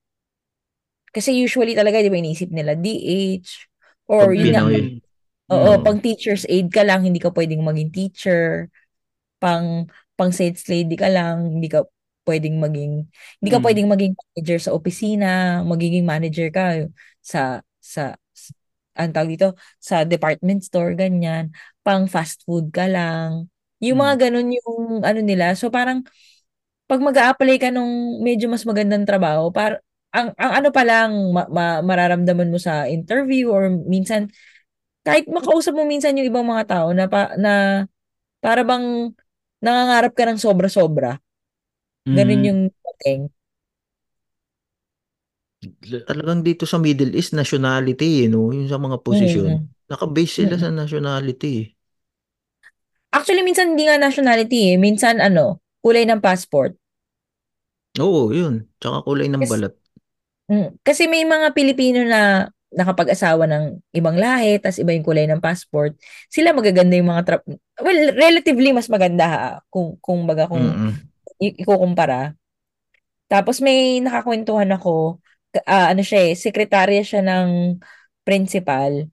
Kasi usually talaga, di ba, inisip nila DH, or Pag yun Pinoy. Oo, Oo. pang teacher's aide ka lang, hindi ka pwedeng maging teacher, pang, pang sales lady ka lang, hindi ka pwedeng maging, hindi ka Mm. pwedeng maging manager sa opisina, magiging manager ka sa, sa, ang tawag dito, sa department store, ganyan, pang fast food ka lang. Yung Mm. mga ganun yung ano nila. So parang, pag mag apply ka nung medyo mas magandang trabaho, par ang, ang ano pa lang, ma, ma- mararamdaman mo sa interview or minsan, kahit makausap mo minsan yung ibang mga tao na, pa, na para bang nangangarap ka ng sobra-sobra. Ganun Mm. yung dating. Talagang dito sa Middle East, nationality, eh, no? Yung sa mga posisyon. Mm. Naka-base sila Mm. sa nationality. eh. Actually, minsan hindi nga nationality eh. Minsan ano, kulay ng passport. Oo, yun. Tsaka kulay ng Kasi, balat. mm, kasi may mga Pilipino na nakapag-asawa ng ibang lahi, tas iba yung kulay ng passport. Sila magaganda yung mga tra- well, relatively mas maganda ha, kung kung baga kung Mm-mm. i- ikukumpara. Tapos may nakakwentuhan ako, ah, ano siya eh, sekretarya siya ng principal.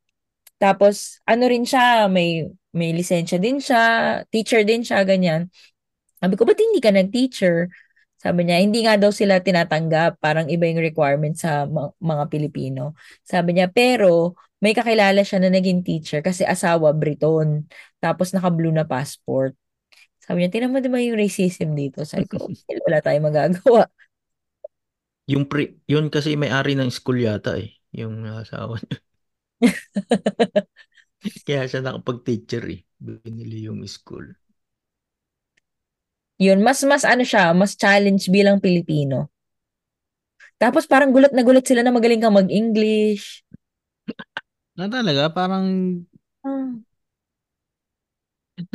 Tapos ano rin siya, may may lisensya din siya, teacher din siya, ganyan. Sabi ko, ba't hindi ka nag-teacher? Sabi niya, hindi nga daw sila tinatanggap. Parang iba yung requirement sa mga Pilipino. Sabi niya, pero may kakilala siya na naging teacher kasi asawa Briton. Tapos naka-blue na passport. Sabi niya, tinan mo diba yung racism dito? Sabi ko, [LAUGHS] "Well, wala tayong magagawa. Yung pre, yun kasi may-ari ng school yata eh. Yung asawa niya. [LAUGHS] Kaya siya nakapag-teacher eh. Binili yung school. Yun, mas mas ano siya, mas challenge bilang Pilipino. Tapos parang gulat na gulat sila na magaling kang mag-English. Na talaga, parang Ah.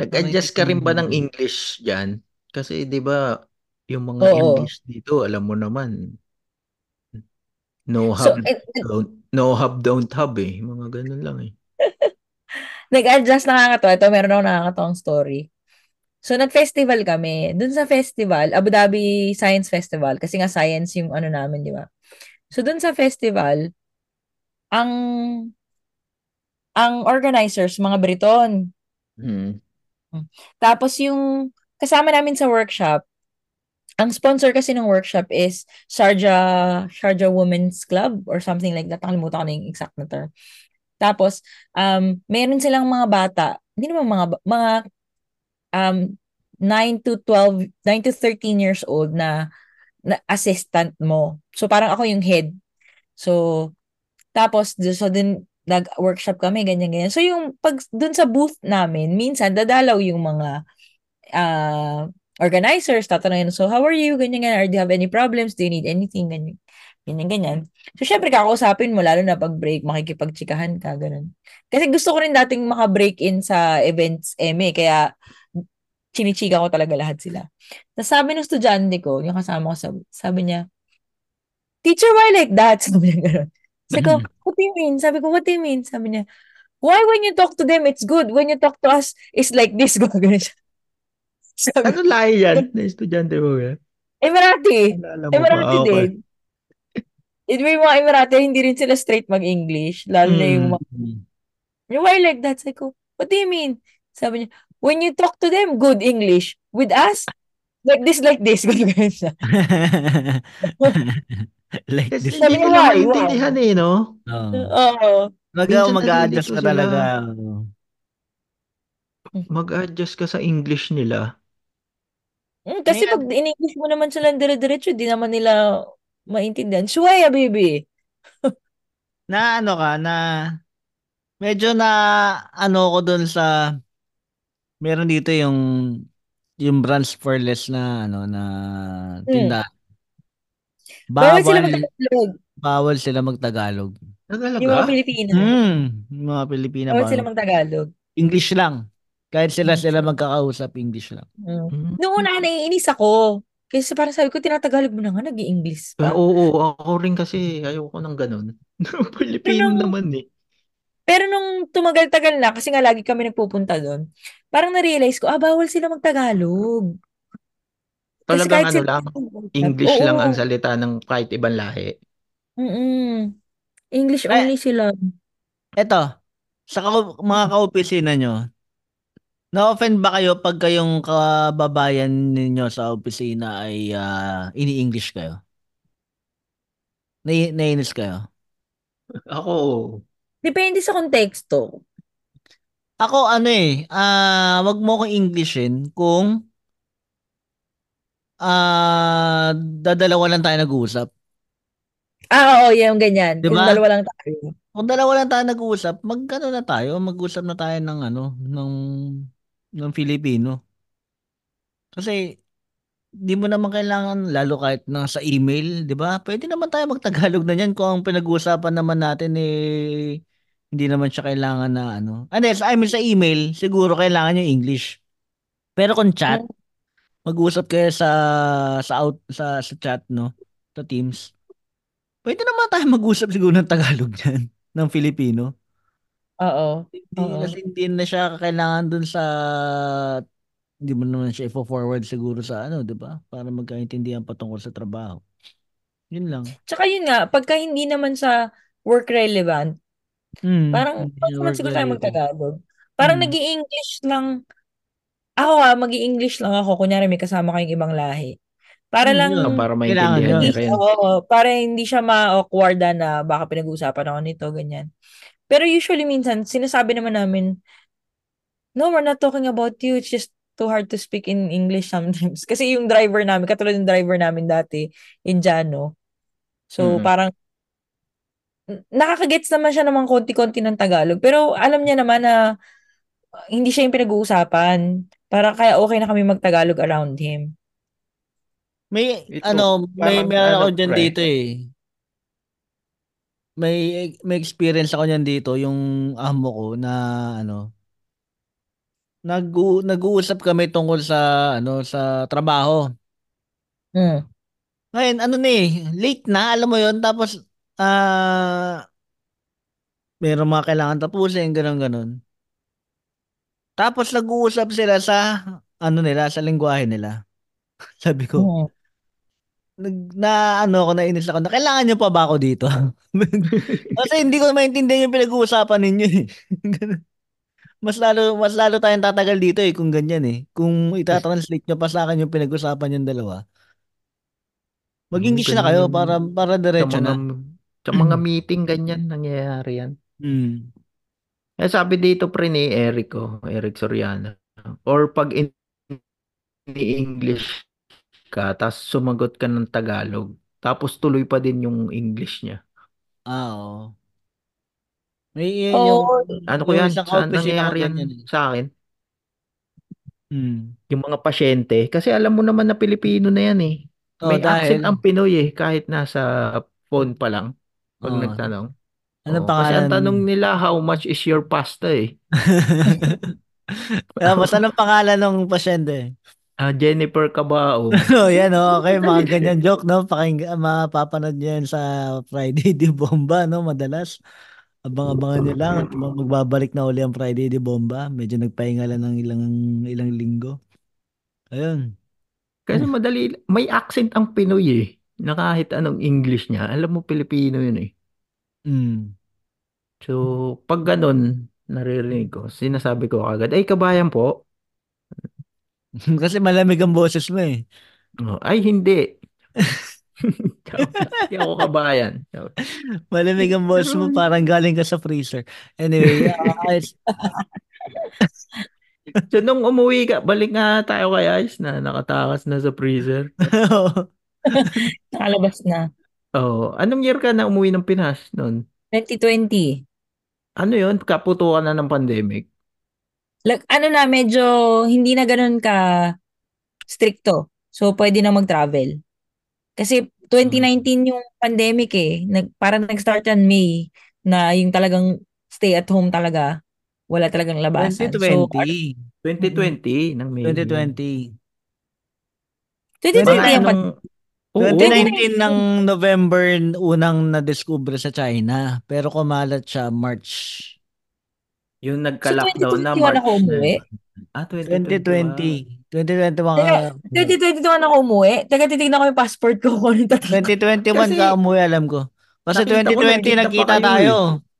Nag-adjust ka rin ba ng. English dyan? Kasi di ba yung mga Oo. English dito, alam mo naman, no So, hub, eh, don't, no hub, don't hub eh. Mga ganun lang eh. [LAUGHS] nag-adjust nakakatawa. Ito, meron ako nakakatawang story. So, nag-festival kami. Dun sa festival, Abu Dhabi Science Festival, kasi nga science yung ano namin, di ba? So, dun sa festival, ang ang organizers, mga Briton. Hmm. Tapos yung kasama namin sa workshop, ang sponsor kasi ng workshop is Sharjah, Sharjah Women's Club or something like that. Nakalimutan ko na yung exact na term. Tapos, um, meron silang mga bata, hindi naman mga, mga um, 9 to 12, 9 to 13 years old na, na assistant mo. So, parang ako yung head. So, tapos, so din, nag-workshop kami, ganyan-ganyan. So, yung pag dun sa booth namin, minsan, dadalaw yung mga uh, organizers, tatanungin, so, how are you? Ganyan-ganyan. Or do you have any problems? Do you need anything? Ganyan. Ganyan-ganyan. So, syempre, kakausapin mo, lalo na pag break, makikipagtsikahan ka, ganun. Kasi gusto ko rin dating maka-break in sa events eme, kaya chinichika ko talaga lahat sila. Tapos sabi ng estudyante ko, yung kasama ko, sabi, sabi niya, Teacher, why like that? [LAUGHS] Sabi niya gano'n. Sabi ko, [LAUGHS] what do you mean? Sabi ko, what do you mean? Sabi niya, why when you talk to them, it's good. When you talk to us, it's like this. [LAUGHS] Gano'n siya. Sabi Ano lahi yan? Na estudyante mo yan? Emirati. Emirati Okay. din. It may mga Emirati, hindi rin sila straight mag-English. Lalo na yung mga, Hmm. why like that? Sabi ko, what do you mean? Sabi niya, when you talk to them, good English. With us, like this, like this. [LAUGHS] [LAUGHS] Like Kasi this. Sabi nila why? maintindihan eh, no? Oo. Oo. Mag nalilito ka talaga. Mag-adjust ka sa English nila. Mm, kasi pag in-English mo naman sila dire-diretso, di naman nila maintindihan. Shuaya, baby. [LAUGHS] Na ano ka, na medyo na ano ko dun sa meron dito yung yung branch for less na ano na Mm. tinda. Bawal sila Bawal magtagalog. bawal sila magtagalog. Talaga? Yung mga Pilipino. Hmm, yung mga Pilipina Bawal sila bawal. magtagalog. English lang. Kahit sila English sila magkakausap English lang. Mm. Hmm. Noong una, naiinis ako. Kasi parang sabi ko, tinatagalog mo na nga, nag-i-English pa. oo, ako rin kasi ayoko ng ganun. [LAUGHS] Pilipino naman eh. Pero nung tumagal-tagal na, kasi nga lagi kami nagpupunta doon, parang na-realize ko, ah, bawal sila magtagalog. Talagang ano sila- lang, English Oo. lang ang salita ng kahit ibang lahi. Mm-mm. English Eh, only sila. Eto, sa ka- mga kaopisina nyo, na-offend ba kayo pag kayong kababayan ninyo sa opisina ay ah, ini-English kayo? Nai- nainis kayo? Ako, Depende sa konteksto. Ako ano eh, ah wag mo akong Englishin kung ah dadalawa lang tayo nag-uusap. Ah, oo, yung ganyan. Diba? Kung dalawa lang tayo. Kung dalawa lang tayo nag-uusap, magkano na tayo, mag-usap na tayo ng ano, ng ng Filipino. Kasi di mo naman kailangan lalo kahit na sa email, 'di ba? Pwede naman tayo magtagalog na niyan kung ang pinag-uusapan naman natin eh hindi naman siya kailangan na ano. Unless I mean sa email, siguro kailangan yung English. Pero kung chat, mag-usap kayo sa sa out sa sa chat no, sa Teams. Pwede naman tayo mag-usap siguro ng Tagalog diyan, [LAUGHS] ng Filipino. Oo. Hindi Oo. kasi hindi na siya kailangan dun sa hindi mo naman siya i-forward siguro sa ano, 'di ba? Para magkaintindihan patungkol sa trabaho. Yun lang. Tsaka yun nga, pagka hindi naman sa work relevant, Mm, parang siya naman siguro tayo magtagalog. Parang Mm. nag english lang. Ako ah, mag english lang ako. Kunyari may kasama kayong ibang lahi. Para Mm, lang, yun. Oh, para maintindihan niya oo, para hindi siya ma-awkward na baka pinag-uusapan ako nito, ganyan. Pero usually minsan, sinasabi naman namin, no, we're not talking about you. It's just too hard to speak in English sometimes. [LAUGHS] Kasi yung driver namin, katulad ng driver namin dati, Indiano. So, Mm. parang, nakakagets naman siya naman konti-konti ng Tagalog. Pero alam niya naman na uh, hindi siya yung pinag-uusapan. Para kaya okay na kami mag-Tagalog around him. May Ito, ano, may parang meron ano, ako diyan pre. dito eh. May may experience ako niyan dito yung amo ko na ano nag nag-uusap kami tungkol sa ano sa trabaho. Mm. Ngayon ano na eh, late na alam mo 'yon tapos ah meron mga kailangan tapusin ganun ganun. Tapos nag-uusap sila sa ano nila sa lengguwahe nila. [LAUGHS] Sabi ko, Mm. nag na ano ako nainis ako na kailangan niyo pa ba ako dito? [LAUGHS] Kasi hindi ko maintindihan yung pinag-uusapan ninyo eh. [LAUGHS] Mas lalo mas lalo tayong tatagal dito eh kung ganyan eh. Kung ita-translate niyo pa sa akin yung pinag-usapan yung dalawa. Mag-English na kayo para para diretso na. sa mga [CLEARS THROAT] meeting, ganyan, nangyayari yan. Mm. Eh, sabi dito pre ni Eric, oh, Eric Soriano. Or pag in, english ka, tapos sumagot ka ng Tagalog, tapos tuloy pa din yung English niya. Ah, oo. May yun Oo. yung Ano ko yung yan? isang Saan ko nangyayari yan ganyan eh. sa akin? Mm. Yung mga pasyente. Kasi alam mo naman na Pilipino na yan eh. Oh, May dahil accent ang Pinoy eh, kahit nasa phone pa lang. Pag Oo. nagtanong. Anong Oo, kasi ang pangalan? tanong nila, how much is your pasta eh? [LAUGHS] Tapos anong pangalan ng pasyente? Ah, Jennifer Cabao. [LAUGHS] oh, yan oh, okay, mga [LAUGHS] ganyan joke, no? Pakinggan, mapapanood niyo yan sa Friday di Bomba, no? Madalas. Abang-abangan niyo lang. Magbabalik na uli ang Friday di Bomba. Medyo nagpahinga lang ng ilang, ilang linggo. Ayun. Kasi madali, may accent ang Pinoy eh. Na kahit anong English niya, alam mo Pilipino yun eh. Mm. So, pag ganun, naririnig ko, sinasabi ko agad, ay kabayan po. [LAUGHS] Kasi malamig ang boses mo eh. Oh, ay hindi. [LAUGHS] [LAUGHS] Hindi ako kabayan. Malamig ang boses mo, parang galing ka sa freezer. Anyway, [LAUGHS] uh, So, nung umuwi ka, balik nga tayo kay Ice na nakatakas na sa freezer. [LAUGHS] Nakalabas na. Oh, anong year ka na umuwi ng Pinas noon? 2020. Ano yun? Kaputukan na ng pandemic. Like, ano na, medyo hindi na ganun ka stricto. So, pwede na mag-travel. Kasi 2019 yung pandemic eh. Nag, parang nag-start yan May na yung talagang stay at home talaga. Wala talagang labasan. So, 2020. 2020 ng May. 2020. 2020 Mga yan pa. anong- Oo, 2019 ng November unang na-discover sa China. Pero kumalat siya March Yung So, nagka-lockdown na 2021 March ako na. Ah, 2021. 2020. 2021 Teka, ka. 2021 ako umuwi. Teka, titignan ko yung passport ko kung ano tatak. 2021 Kasi- ka umuwi, alam ko. Kasi Nakita ko, 2020 nakita nagkita pa kayo tayo.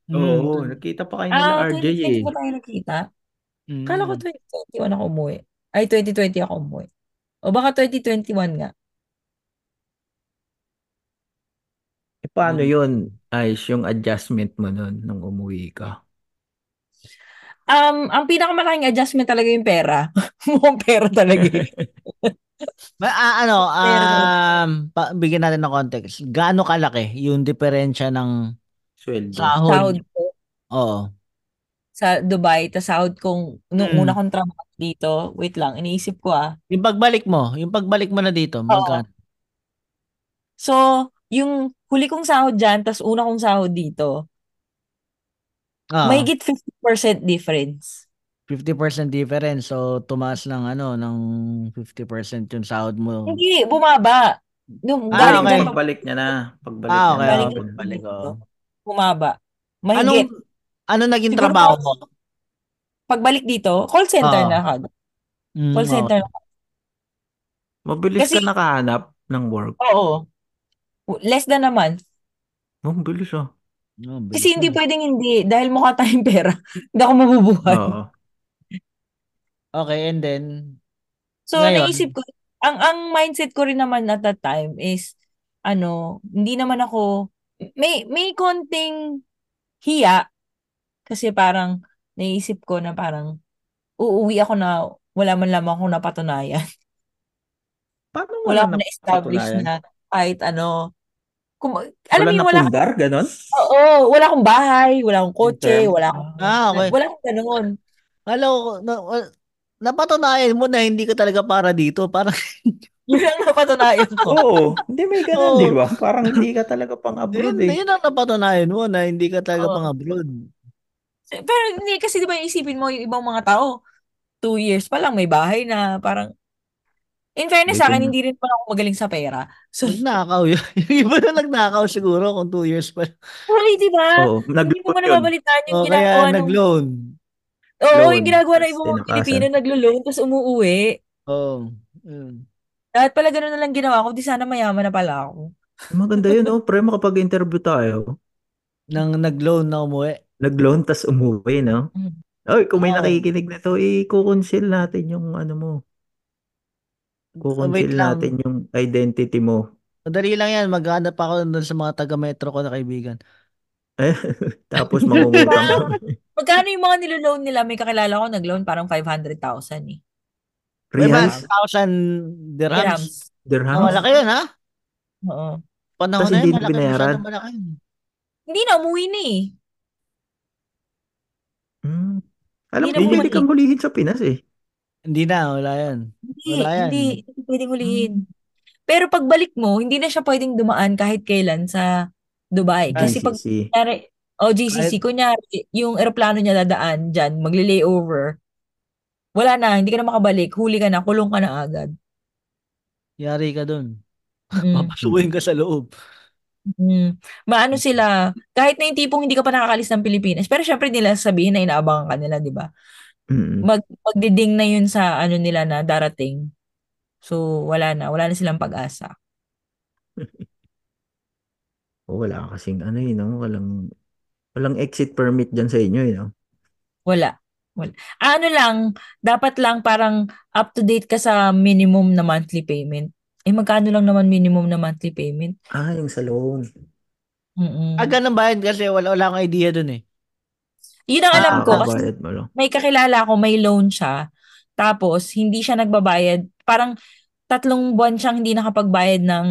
Oo, Mm. nakita pa kayo Ah, RJ 2020 eh. pa tayo nakita. Mm. Kala ko 2021 ako umuwi. Ay, 2020 ako umuwi. O baka 2021 nga. Eh, paano Mm. yun, Ice, yung adjustment mo nun nung umuwi ka? Um, ang pinakamalaking adjustment talaga yung pera. [LAUGHS] Mukhang pera talaga. Ma- [LAUGHS] ah, ano, um, pa, bigyan natin ng context. Gaano kalaki yung diferensya ng Sweldo. sahod? Sahod ko Oo. sa Dubai, tas sahod kong, nung Mm. una kong trabaho dito, wait lang, iniisip ko ah. Yung pagbalik mo, yung pagbalik mo na dito, magkano? So, yung huli kong sahod dyan, tas una kong sahod dito, Ah, mahigit 50% difference. 50% difference. So, tumaas ng ano, ng 50% yung sahod mo. Hindi, bumaba. Nung Ah, galing okay. dyan, Pagbalik niya na. Pagbalik Ah, niya okay. na. Galing okay. dyan, Balik, oh. bumaba. Anong, Mahigit. ano naging Siguro trabaho mo? Pagbalik dito, call center Oo. na kagad. Mm, Call center na Mabilis Kasi- ka nakahanap ng work. Oo. Less than a month. Oh, bilis ah. Oh, bilis Kasi hindi pwedeng hindi. Dahil mukha tayong pera. [LAUGHS] hindi ako mabubuhay. Oo. Okay, and then, So, Ngayon? naisip ko, ang ang mindset ko rin naman at that time is, ano, hindi naman ako, may, may konting hiya. Kasi parang, naisip ko na parang, uuwi ako na wala man lamang akong napatunayan. Paano Wala wala akong na-establish na kahit ano. Kum, alam Wala mo, wala, pundar, ganon? oo, wala akong bahay, wala akong kotse, wala akong, ah, okay. wala akong ganun. Hello, na, napatunayan mo na hindi ka talaga para dito. Parang, [LAUGHS] Yun ang napatunayan ko. Oo. Hindi may ganon, Oo. di ba? Parang hindi ka talaga pang abroad yun, eh. yun ang napatunayan mo na hindi ka talaga Oo. pang abroad. Pero hindi, kasi di ba isipin mo yung ibang mga tao, two years pa lang, may bahay na, parang, in fairness sa akin, na. hindi rin pa ako magaling sa pera. So, Nagnakaw yun. [LAUGHS] Yung iba na nagnakaw siguro kung two years pa. Holy, di ba? Oo. Hindi mo nababalitaan yung O ginagawa kaya ng... nag-loan. Oo, loan, yung ginagawa ng ibang mga. Pilipino, naglo-loan, tapos umuuwi. Oo. yun. Dapat pala ganun na lang ginawa ko, di sana mayaman na pala ako. Maganda yun, oh. Pre, makapag-interview tayo. Nang nag-loan na umuwi. Nag-loan, tas umuwi, no? Mm. Oy, kung may Oo. nakikinig na to, i-conceal natin yung ano mo. So, Kukonceal wait lang. natin yung identity mo. Madali lang yan. Maghanap ako doon sa mga taga-metro ko na kaibigan. [LAUGHS] Tapos mangungutang. Magkano yung mga nilo-loan nila? May kakilala ko, nag-loan parang 500,000 eh. Reals? 1,000 dirhams. Dirhams. Ah, Dirhams? malaki yun, ha? Oo. Panahon Tas na hindi yun, na malaki binayaran? masyadong malaki. yun. Hindi na, umuwi na eh. Hmm. Alam Hindi ko, na bumalik. kang hulihin sa Pinas eh. Hindi na, wala yan. Hindi, Wala yan. hindi, hindi pwedeng hulihin. Pero pagbalik mo, hindi na siya pwedeng dumaan kahit kailan sa Dubai. Kasi pag GCC. kunyari, o GCC, Kahit- kunyari, yung eroplano niya dadaan dyan, magli-layover, wala na, hindi ka na makabalik, huli ka na, kulong ka na agad. Yari ka doon. Mm. [LAUGHS] Papasukin ka sa loob. Mm. Maano sila, kahit na yung tipong hindi ka pa nakakalis ng Pilipinas, pero syempre nila sabihin na inaabangan ka nila, di ba? Mm. Mag, magdiding na yun sa ano nila na darating. So, wala na. Wala na silang pag-asa. [LAUGHS] Oh, wala kasing ano eh, no? Walang, walang exit permit dyan sa inyo eh, no? Wala. Wala. Ano lang, dapat lang parang up to date ka sa minimum na monthly payment. Eh, magkano lang naman minimum na monthly payment? Ah, yung sa loan. Mm-mm. Ah, ganun ba yun? Kasi wala, wala akong idea doon eh. Yun ang alam Ah, ko kasi may kakilala ko, may loan siya. Tapos, hindi siya nagbabayad. Parang tatlong buwan siyang hindi nakapagbayad ng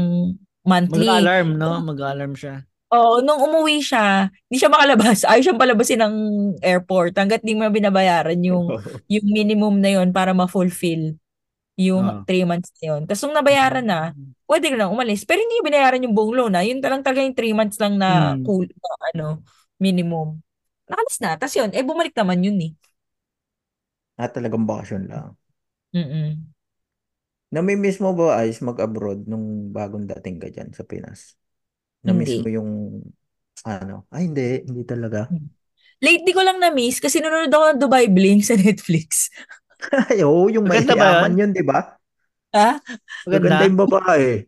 monthly. Mag-alarm, no? Mag-alarm siya. Oo, nung umuwi siya, hindi siya makalabas. Ayaw siyang palabasin ng airport hanggat di mo na binabayaran yung, [LAUGHS] yung minimum na yon para ma-fulfill yung Ah. 3 months na yun. Tapos nung nabayaran na, pwede ka na umalis. Pero hindi niya binayaran yung buong loan na. Yun talang talaga yung 3 months lang na Hmm. cool, na ano, minimum. Nakalis na. Tapos yun, eh bumalik naman yun eh. Ah, talagang bakasyon lang. Mm-mm. Namimiss mo ba, Ice, mag-abroad nung bagong dating ka dyan sa Pinas? Namiss Hindi. mo yung, ano? Ay, hindi. Hindi talaga. Lately ko lang na-miss kasi nanonood ako ng Dubai Bling sa [LAUGHS] Netflix. Ay, oo, yung may Maganda ba yaman yun, di ba? Ha? Maganda Maganda. yung babae.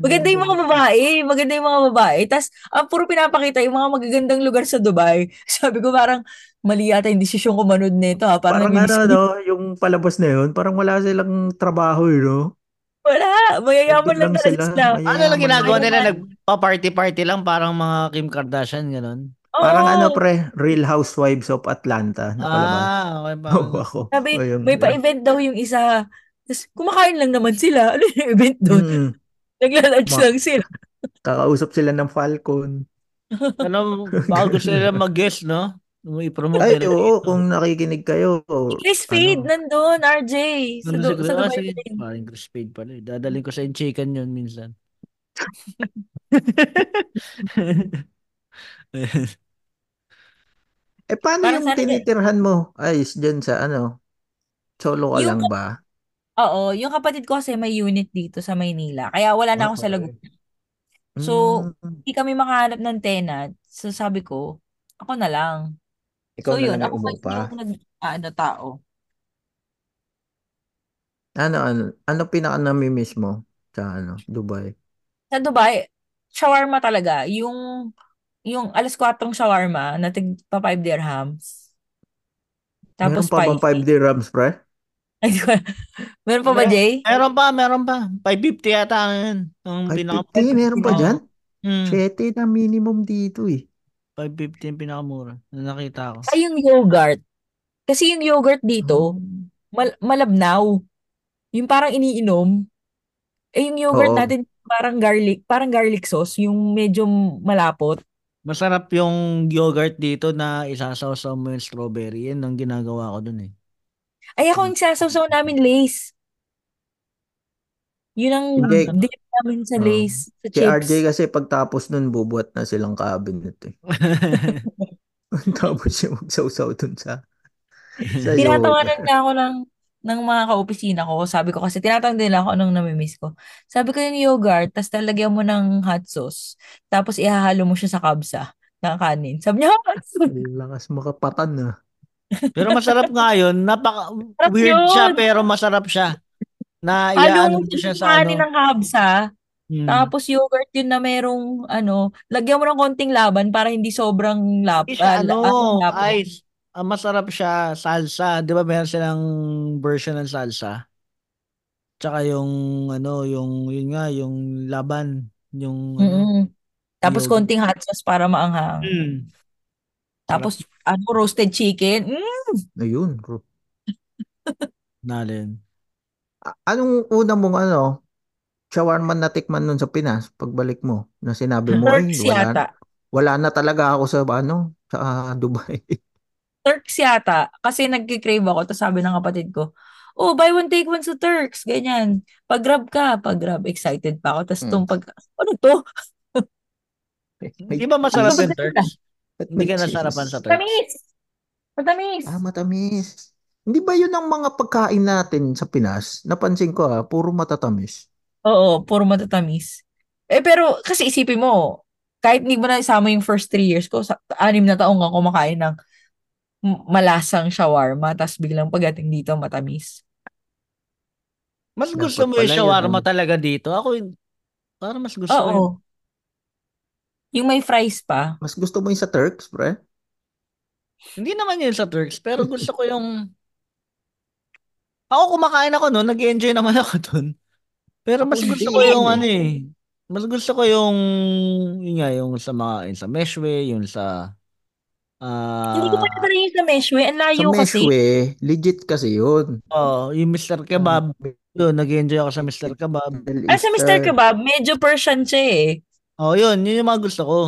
Maganda yung mga babae. Maganda yung mga babae. Tapos, ang puro pinapakita yung mga magagandang lugar sa Dubai. [LAUGHS] Sabi ko parang, mali yata yung desisyon ko manood nito ha. Parang, Parang namimiss ano, no, yung palabas na yun, parang wala silang trabaho, eh, no? Wala. Mayayaman lang lang sila. sila. Ano lang ginagawa nila? Nagpa-party-party lang parang mga Kim Kardashian, gano'n? Oo. Parang ano, pre, Real Housewives of Atlanta. Ah, okay pa. [LAUGHS] Ako. Sabi, Ayun. may pa-event daw yung isa. Tapos, kumakain lang naman sila. [LAUGHS] Ano yung event doon? Mm, Nagla-lunch Ma- lang sila. kakausap sila ng Falcon. [LAUGHS] Ano, baka gusto nila mag-guest, no? Mo i-promote Ay, nila. oo, kung nakikinig kayo. Chris Fade ano, nandun, RJ. Sa, Ano siguro? sa Ah, Dubai. Bling. Parang Chris Spade pala. eh. Dadaling ko sa chicken yun minsan. [LAUGHS] Eh, paano Para yung tinitirhan mo? Ayos dyan sa ano? Solo ka yung, lang ba? Oo, yung kapatid ko kasi may unit dito sa Maynila. Kaya wala na ako sa Okay. Laguna. So, Mm, hindi kami makahanap ng tenant. So, sabi ko, ako na lang. ikaw So, na yun. lang Ako yung pa umupa. yung nag, ano, tao. Ano, ano, ano pinaka namimiss mo sa ano, Dubai? Sa Dubai, shawarma talaga. Yung, yung alas 4 shawarma na tig pa 5 dirhams. Meron Tapos pa bang 5 spicy. dirhams, pre? [LAUGHS] Meron pa ba, Jay? meron pa, meron pa. 550 yata yun. Ang pinaka 550, meron pa dyan? Mm, 7 na minimum dito eh. 550 yung pinakamura na nakita ko. Ay, yung yogurt. Kasi yung yogurt dito, Hmm. mal malabnaw. Yung parang iniinom. Eh, yung yogurt Oo. natin, parang garlic, parang garlic sauce, yung medyo malapot. Masarap yung yogurt dito na isasawsaw mo yung strawberry. Yan ang ginagawa ko dun eh. Ay, ako yung sasawsaw namin lace. Yun ang Hindi. dip namin sa Oo. lace, sa Si RJ chips. kasi pagtapos nun, bubuhat na silang cabinet eh. [LAUGHS] [LAUGHS] Tapos siya magsawsaw dun sa, [LAUGHS] sa. Tinatawanan niya ako ng, ng mga kaopisina ko. Sabi ko kasi, tinatanong nila ako anong namimiss ko. Sabi ko yung yogurt, tapos talagyan mo ng hot sauce. Tapos ihahalo mo siya sa kabsa ng kanin. Sabi niya, hot sauce. Ang Lakas makapatan na. Pero masarap nga yun. Napaka Sarap weird siya yun. pero masarap siya. Na Halo iaano mo siya siya sa ano. ng kabsa. Hmm. Tapos yogurt yun na merong ano, lagyan mo ng konting laban para hindi sobrang lap, siya ah, la- ano, lapot. ice. Ah, masarap siya salsa. 'Di ba meron silang version ng salsa? Tsaka yung ano, yung yun nga, yung laban, yung ano, Mm-mm. Tapos yogurt. konting hot sauce para maanghang. Mm. Tapos ano, roasted chicken. Mm. Ayun. [LAUGHS] Nalin. Anong una mong ano, shawarma na tikman nun sa Pinas pagbalik mo na sinabi mo ay Turks wala yata. wala na talaga ako sa ano sa Dubai. [LAUGHS] Turks yata. Kasi nagkikrave ako. Tapos sabi ng kapatid ko, oh, buy one, take one sa Turks. Ganyan. Pag-grab ka. Pag-grab. Excited pa ako. Tapos Hmm. itong pag... [LAUGHS] Ano to? Di ba masarap Ano yung Turks? Ba't Hindi may ka nasarapan sa Turks? Matamis. Matamis. Ah, matamis. Hindi ba yun ang mga pagkain natin sa Pinas? Napansin ko ah, puro matatamis. Oo, puro matatamis. Eh, pero kasi isipin mo, kahit hindi mo na isama yung first three years ko, sa, anim na taong ka kumakain ng malasang shawarma, tapos biglang pagdating dito, matamis. Mas Dapat gusto mo yung pala yun, shawarma ano? talaga dito. Ako, parang mas gusto ko yung Oo. Yung may fries pa. Mas gusto mo yung sa Turks, pre? Hindi naman yun sa Turks, pero gusto ko yung... Ako kumakain ako noon, nag-enjoy naman ako doon. Pero mas gusto ko yung eh. ano eh. Mas gusto ko yung yun nga yung sa mga yung sa Meshwe, yung sa Hindi ko pa ah naman yung sa Meshwe. Ang Sa layo kasi. Meshwe, legit kasi yun. oh, yung Mr. Kebab. Doon, nag-enjoy ako sa Mr. Kebab. Ah, sa Mr. Kebab, medyo Persian siya eh. Oh, yun, yun yung mga gusto ko.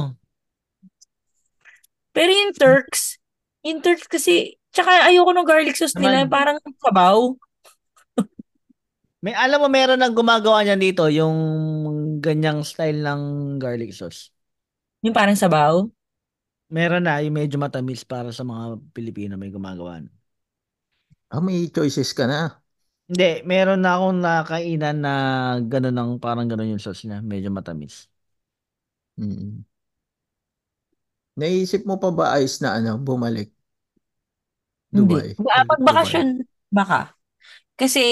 Pero yung Turks, yung Turks kasi, tsaka ayoko ng garlic sauce nila, Naman. parang sabaw. May alam mo meron nang gumagawa niyan dito yung ganyang style ng garlic sauce. Yung parang sabaw. Meron na yung medyo matamis para sa mga Pilipino may gumagawa. Ah, may choices ka na. Hindi, meron na akong nakainan na gano'n ng parang gano'n yung sauce niya, medyo matamis. Mm. Naisip mo pa ba ayos na ano, bumalik? Dubai. Hindi. Ba- Pag bakasyon, baka. Kasi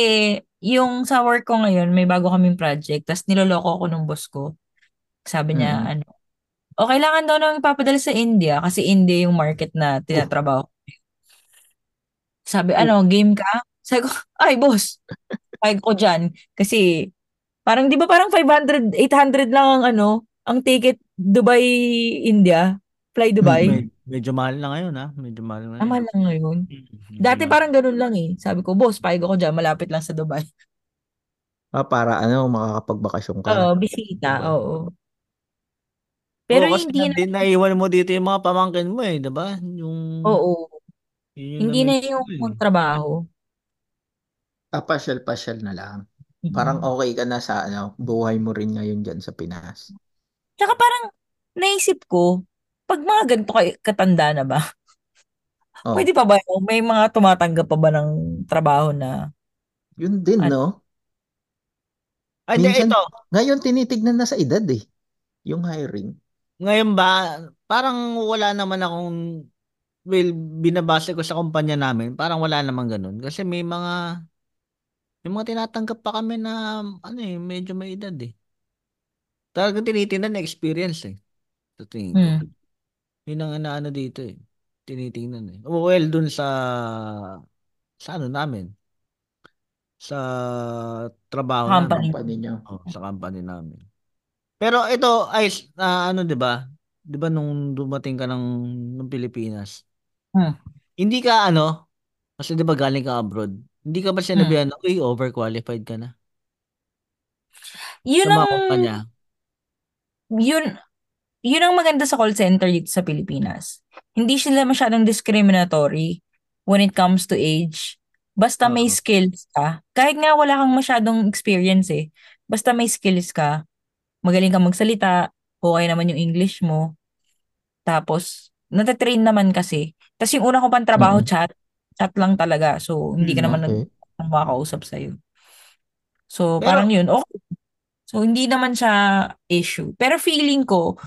yung sa work ko ngayon, may bago kaming project, tapos niloloko ako ng boss ko. Sabi niya, Mm. ano, o kailangan daw nang ipapadala sa India kasi India yung market na tinatrabaho. ko. Sabi, Oh. ano, game ka? Sabi ko, [LAUGHS] ay boss, payag ko dyan. Kasi, parang, di ba parang 500, 800 lang ang ano, ang ticket Dubai, India, fly Dubai. Med- medyo mahal na ngayon ha, medyo mahal na Tama ngayon. lang ngayon. Medyo Dati mahal. parang ganun lang eh. Sabi ko, boss, payag ako dyan, malapit lang sa Dubai. [LAUGHS] Ah, para ano, makakapagbakasyon ka. Oo, bisita, Diba? oo. Pero Oo, kasi hindi na, na, naiwan mo dito yung mga pamangkin mo eh, 'di ba? Yung oo, yun yung hindi na yung eh. magtrabaho. Ah, pasyal-pasyal na lang. Mm. Parang okay ka na sa ano, buhay mo rin ngayon dyan sa Pinas. Tsaka parang naisip ko, pag mga ganito kay katanda na ba, [LAUGHS] Oh, Pwede pa ba? May mga tumatanggap pa ba ng trabaho na yun din, Ano? no? Ay, di, Minsan, ito. ngayon tinitignan na sa edad eh. Yung hiring. Ngayon ba, parang wala naman akong, well, binabase ko sa kumpanya namin, parang wala naman ganun. Kasi may mga, may mga tinatanggap pa kami na, ano eh, medyo may edad eh. Talagang tinitingnan na experience eh. Sa tingin ko. Hmm. Yun ang ano dito eh. Tinitingnan eh. Well, dun sa, sa ano namin. Sa trabaho company? namin. Company nyo. Oh, sa company namin. Pero ito ay ah, ano 'di ba? 'Di ba nung dumating ka ng ng Pilipinas? Hmm. Hindi ka ano kasi 'di ba galing ka abroad. Hindi ka ba sinabihan na, "Uy, overqualified ka na." Yun Sa mga ang kumpanya. Yun yun ang maganda sa call center dito sa Pilipinas. Hindi sila masyadong discriminatory when it comes to age. Basta may Oo. skills ka. Kahit nga wala kang masyadong experience eh. Basta may skills ka. Magaling kang magsalita. Okay naman yung English mo. Tapos, natatrain naman kasi. Tapos yung una ko pang trabaho, Mm. chat. Chat lang talaga. So, hindi ka naman okay. nag makakausap sa'yo. So, Pero- parang yun, okay. So, hindi naman siya issue. Pero feeling ko,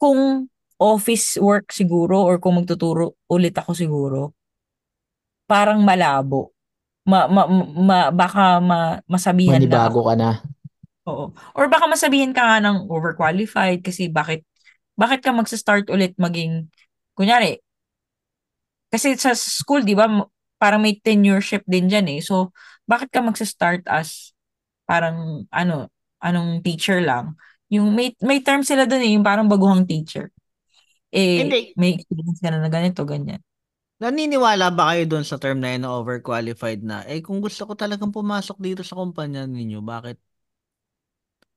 kung office work siguro or kung magtuturo ulit ako siguro, parang malabo. Ma, ma, ma, baka ma, masabihan na Manibago ako. ka na. Oo. Or baka masabihin ka nga ng overqualified kasi bakit bakit ka magsa-start ulit maging kunyari kasi sa school 'di ba parang may tenureship din diyan eh. So bakit ka magsa-start as parang ano anong teacher lang? Yung may may term sila doon eh, yung parang baguhang teacher. Eh Hindi. may experience ka na na ganito ganyan. Naniniwala ba kayo doon sa term na yun na overqualified na? Eh kung gusto ko talagang pumasok dito sa kumpanya ninyo, bakit?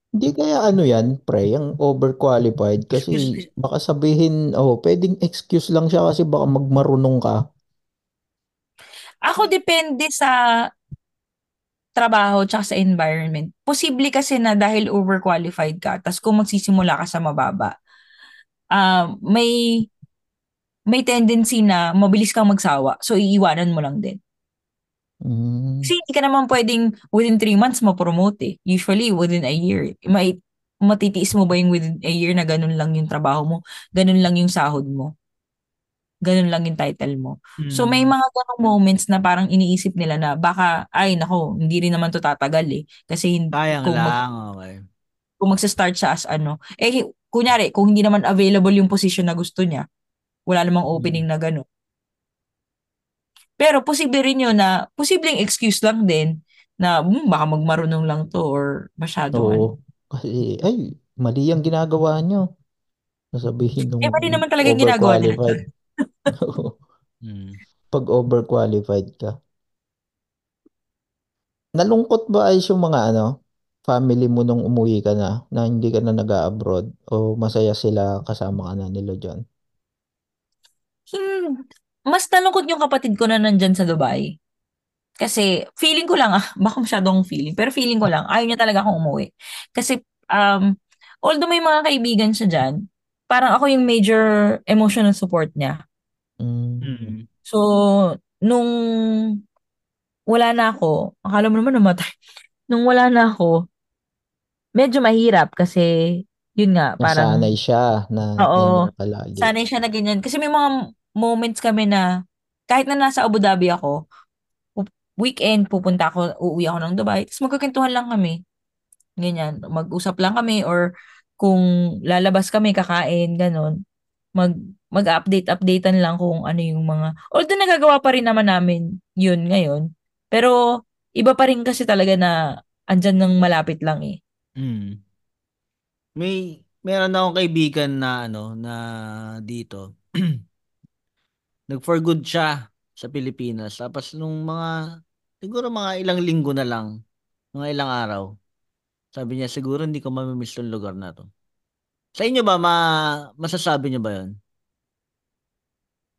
Hindi kaya ano yan, pre, yung overqualified kasi baka sabihin, oh, pwedeng excuse lang siya kasi baka magmarunong ka. Ako depende sa trabaho tsaka sa environment. Posible kasi na dahil overqualified ka, tas kung magsisimula ka sa mababa, ah may may tendency na mabilis kang magsawa. So, iiwanan mo lang din. Mm. Kasi hindi ka naman pwedeng within three months ma-promote eh. Usually, within a year. May, matitiis mo ba yung within a year na ganun lang yung trabaho mo? Ganun lang yung sahod mo? Ganun lang yung title mo? So, may Hmm. mga ganong moments na parang iniisip nila na baka, ay nako, hindi rin naman to tatagal eh. Kasi hin- Sayang kung, mag, lang, okay. kung magsa-start siya as ano. Eh, kunyari, kung hindi naman available yung position na gusto niya, wala namang opening na gano'n. Pero posible rin yun na, posibleng excuse lang din na hmm, baka magmarunong lang to or masyado ano. Oo. Kasi, ay, mali ang ginagawa nyo. Sasabihin nung Eh, mali naman talaga yung ginagawa nila. [LAUGHS] Hmm. Pag overqualified ka. Nalungkot ba ay yung mga ano, family mo nung umuwi ka na, na hindi ka na nag-abroad o masaya sila kasama ka na nila dyan? Hmm, mas nalungkot yung kapatid ko na nandyan sa Dubai. Kasi feeling ko lang ah, [LAUGHS] baka masyadong feeling, pero feeling ko lang, ayaw niya talaga akong umuwi. Kasi um, although may mga kaibigan siya dyan, parang ako yung major emotional support niya. Mm. Hmm. So, nung wala na ako, akala mo naman namatay. [LAUGHS] Nung wala na ako, medyo mahirap kasi, yun nga, parang, Nasanay siya na Oo. palagi. sanay siya na ganyan. Kasi may mga moments kami na, kahit na nasa Abu Dhabi ako, weekend, pupunta ako, uuwi ako ng Dubai, tapos magkakintuhan lang kami. Ganyan, mag-usap lang kami, or kung lalabas kami, kakain, ganun, mag, mag-update-updatean lang kung ano yung mga, although nagagawa pa rin naman namin yun ngayon, pero iba pa rin kasi talaga na andyan ng malapit lang eh. Hmm. May meron akong kaibigan na ano na dito. [CLEARS THROAT] Nag for good siya sa Pilipinas. Tapos nung mga siguro mga ilang linggo na lang, mga ilang araw. Sabi niya siguro hindi ko mamimiss tong lugar na to. Sa inyo ba ma masasabi niyo ba 'yon?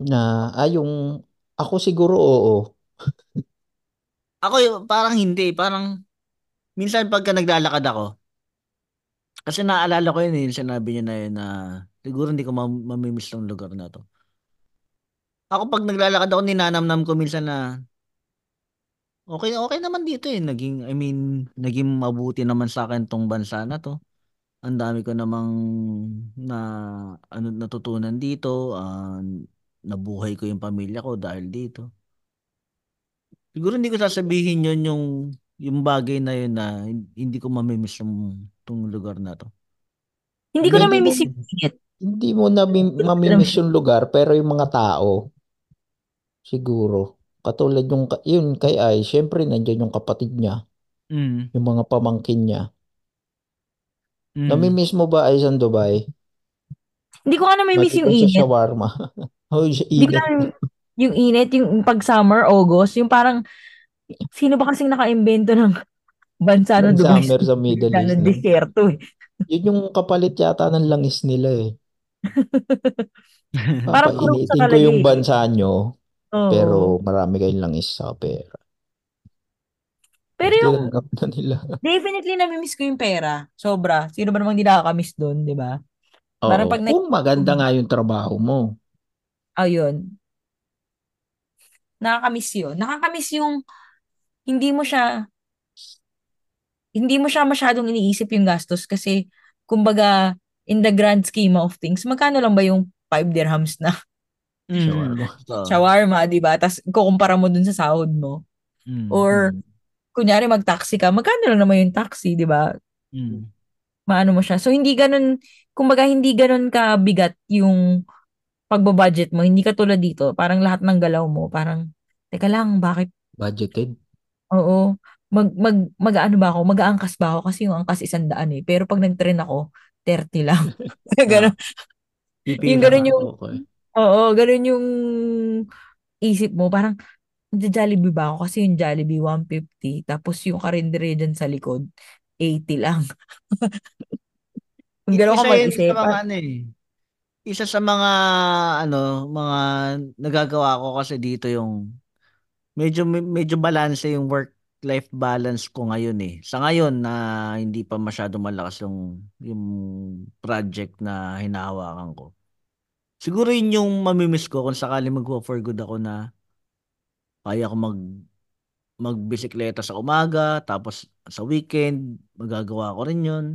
Na, ah, yung, ako siguro oo. [LAUGHS] Ako parang hindi, parang minsan pagka naglalakad ako kasi naalala ko yun eh, yung sinabi niya na yun na siguro hindi ko mam- mamimiss tong lugar na to. Ako pag naglalakad ako, ninanamnam ko minsan na okay okay naman dito eh. Naging, I mean, naging mabuti naman sa akin tong bansa na to. Ang dami ko namang na ano natutunan dito, ah, nabuhay ko yung pamilya ko dahil dito. Siguro hindi ko sasabihin yun yung yung bagay na yun na hindi ko mamimiss yung tong lugar na to. Hindi ko Hindi na may mo- miss yung init. Hindi mo na mi- mamimiss yung lugar, pero yung mga tao, siguro. Katulad yung, ka- yun kay Ay, syempre nandiyan yung kapatid niya, Mm. yung mga pamangkin niya. Mm. Namimiss mo ba ay sa Dubai? Hindi ko nga na may miss yung Maliban sa init. shawarma. [LAUGHS] oh, yung Hindi ko na yung init, yung pag summer, August, yung parang, sino ba kasing naka-invento ng [LAUGHS] bansa ng Ng Dubai? summer sa Middle East. ng no? desierto eh. [LAUGHS] Yun yung kapalit yata ng langis nila eh. [LAUGHS] Parang Papainitin ko yung bansa nyo, Oo. pero marami kayong langis sa pera. Pero yung, na nila. definitely namimiss ko yung pera. Sobra. Sino ba namang di nakakamiss doon, di ba? Parang Oo, pag kung maganda nga yung trabaho mo. Ayun. Nakakamiss yun. Nakakamiss yung hindi mo siya hindi mo siya masyadong iniisip yung gastos kasi kumbaga in the grand scheme of things, magkano lang ba yung 5 dirhams na Mm. Shawarma. Di ba? Tapos kukumpara mo dun sa sahod mo. mm. Or kunyari mag-taxi ka, magkano lang naman yung taxi, di ba? Mm. Maano mo siya. So hindi ganun, kumbaga hindi ganun kabigat yung pagbabudget mo. Hindi ka tulad dito. Parang lahat ng galaw mo, parang, teka lang, bakit Budgeted. Oo. Mag, mag, mag-ano ba ako? Mag-aangkas ba ako? Kasi yung angkas isang daan eh. Pero pag nag-train ako, 30 lang. [LAUGHS] Ganun. Pipila Yung ganun yung, Okay. oo, ganun yung isip mo. Parang, Jollibee ba ako? Kasi yung Jollibee 150. Tapos yung karindere dyan sa likod, 80 lang. [LAUGHS] Ganun ka Isa yun mag-isip. sa mga ano eh. Isa sa mga ano, mga nagagawa ko kasi dito yung medyo medyo balance yung work life balance ko ngayon eh. Sa ngayon na hindi pa masyado malakas yung yung project na hinahawakan ko. Siguro yun yung mamimiss ko kung sakali mag-for good ako na kaya ko mag magbisikleta sa umaga, tapos sa weekend, magagawa ko rin yun.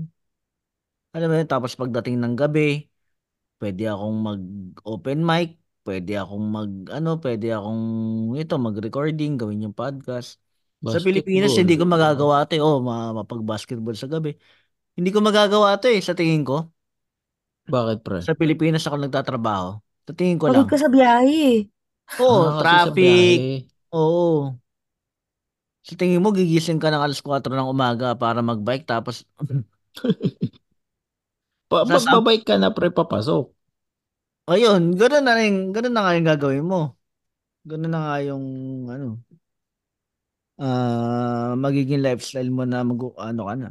Alam mo yun, tapos pagdating ng gabi, pwede akong mag-open mic, pwede akong mag, ano, pwede akong, ito, mag-recording, gawin yung podcast. Sa Pilipinas, Basketball. hindi ko magagawa eh. Oh, ma- mapag-basketball sa gabi. Hindi ko magagawa ito eh, sa tingin ko. Bakit, pre? Sa Pilipinas ako nagtatrabaho. Sa tingin ko Pagod lang. ka sa biyahe eh. Oo, Ah, kasi sa traffic. Oo. Sa tingin mo, gigising ka ng alas 4 ng umaga para mag-bike tapos [LAUGHS] Pa Sasab- magbabike ka na, pre, papasok. ayun, ganoon na rin, ganoon na nga yung gagawin mo. Ganoon na nga yung ano ah magiging lifestyle mo na mag ano ka na.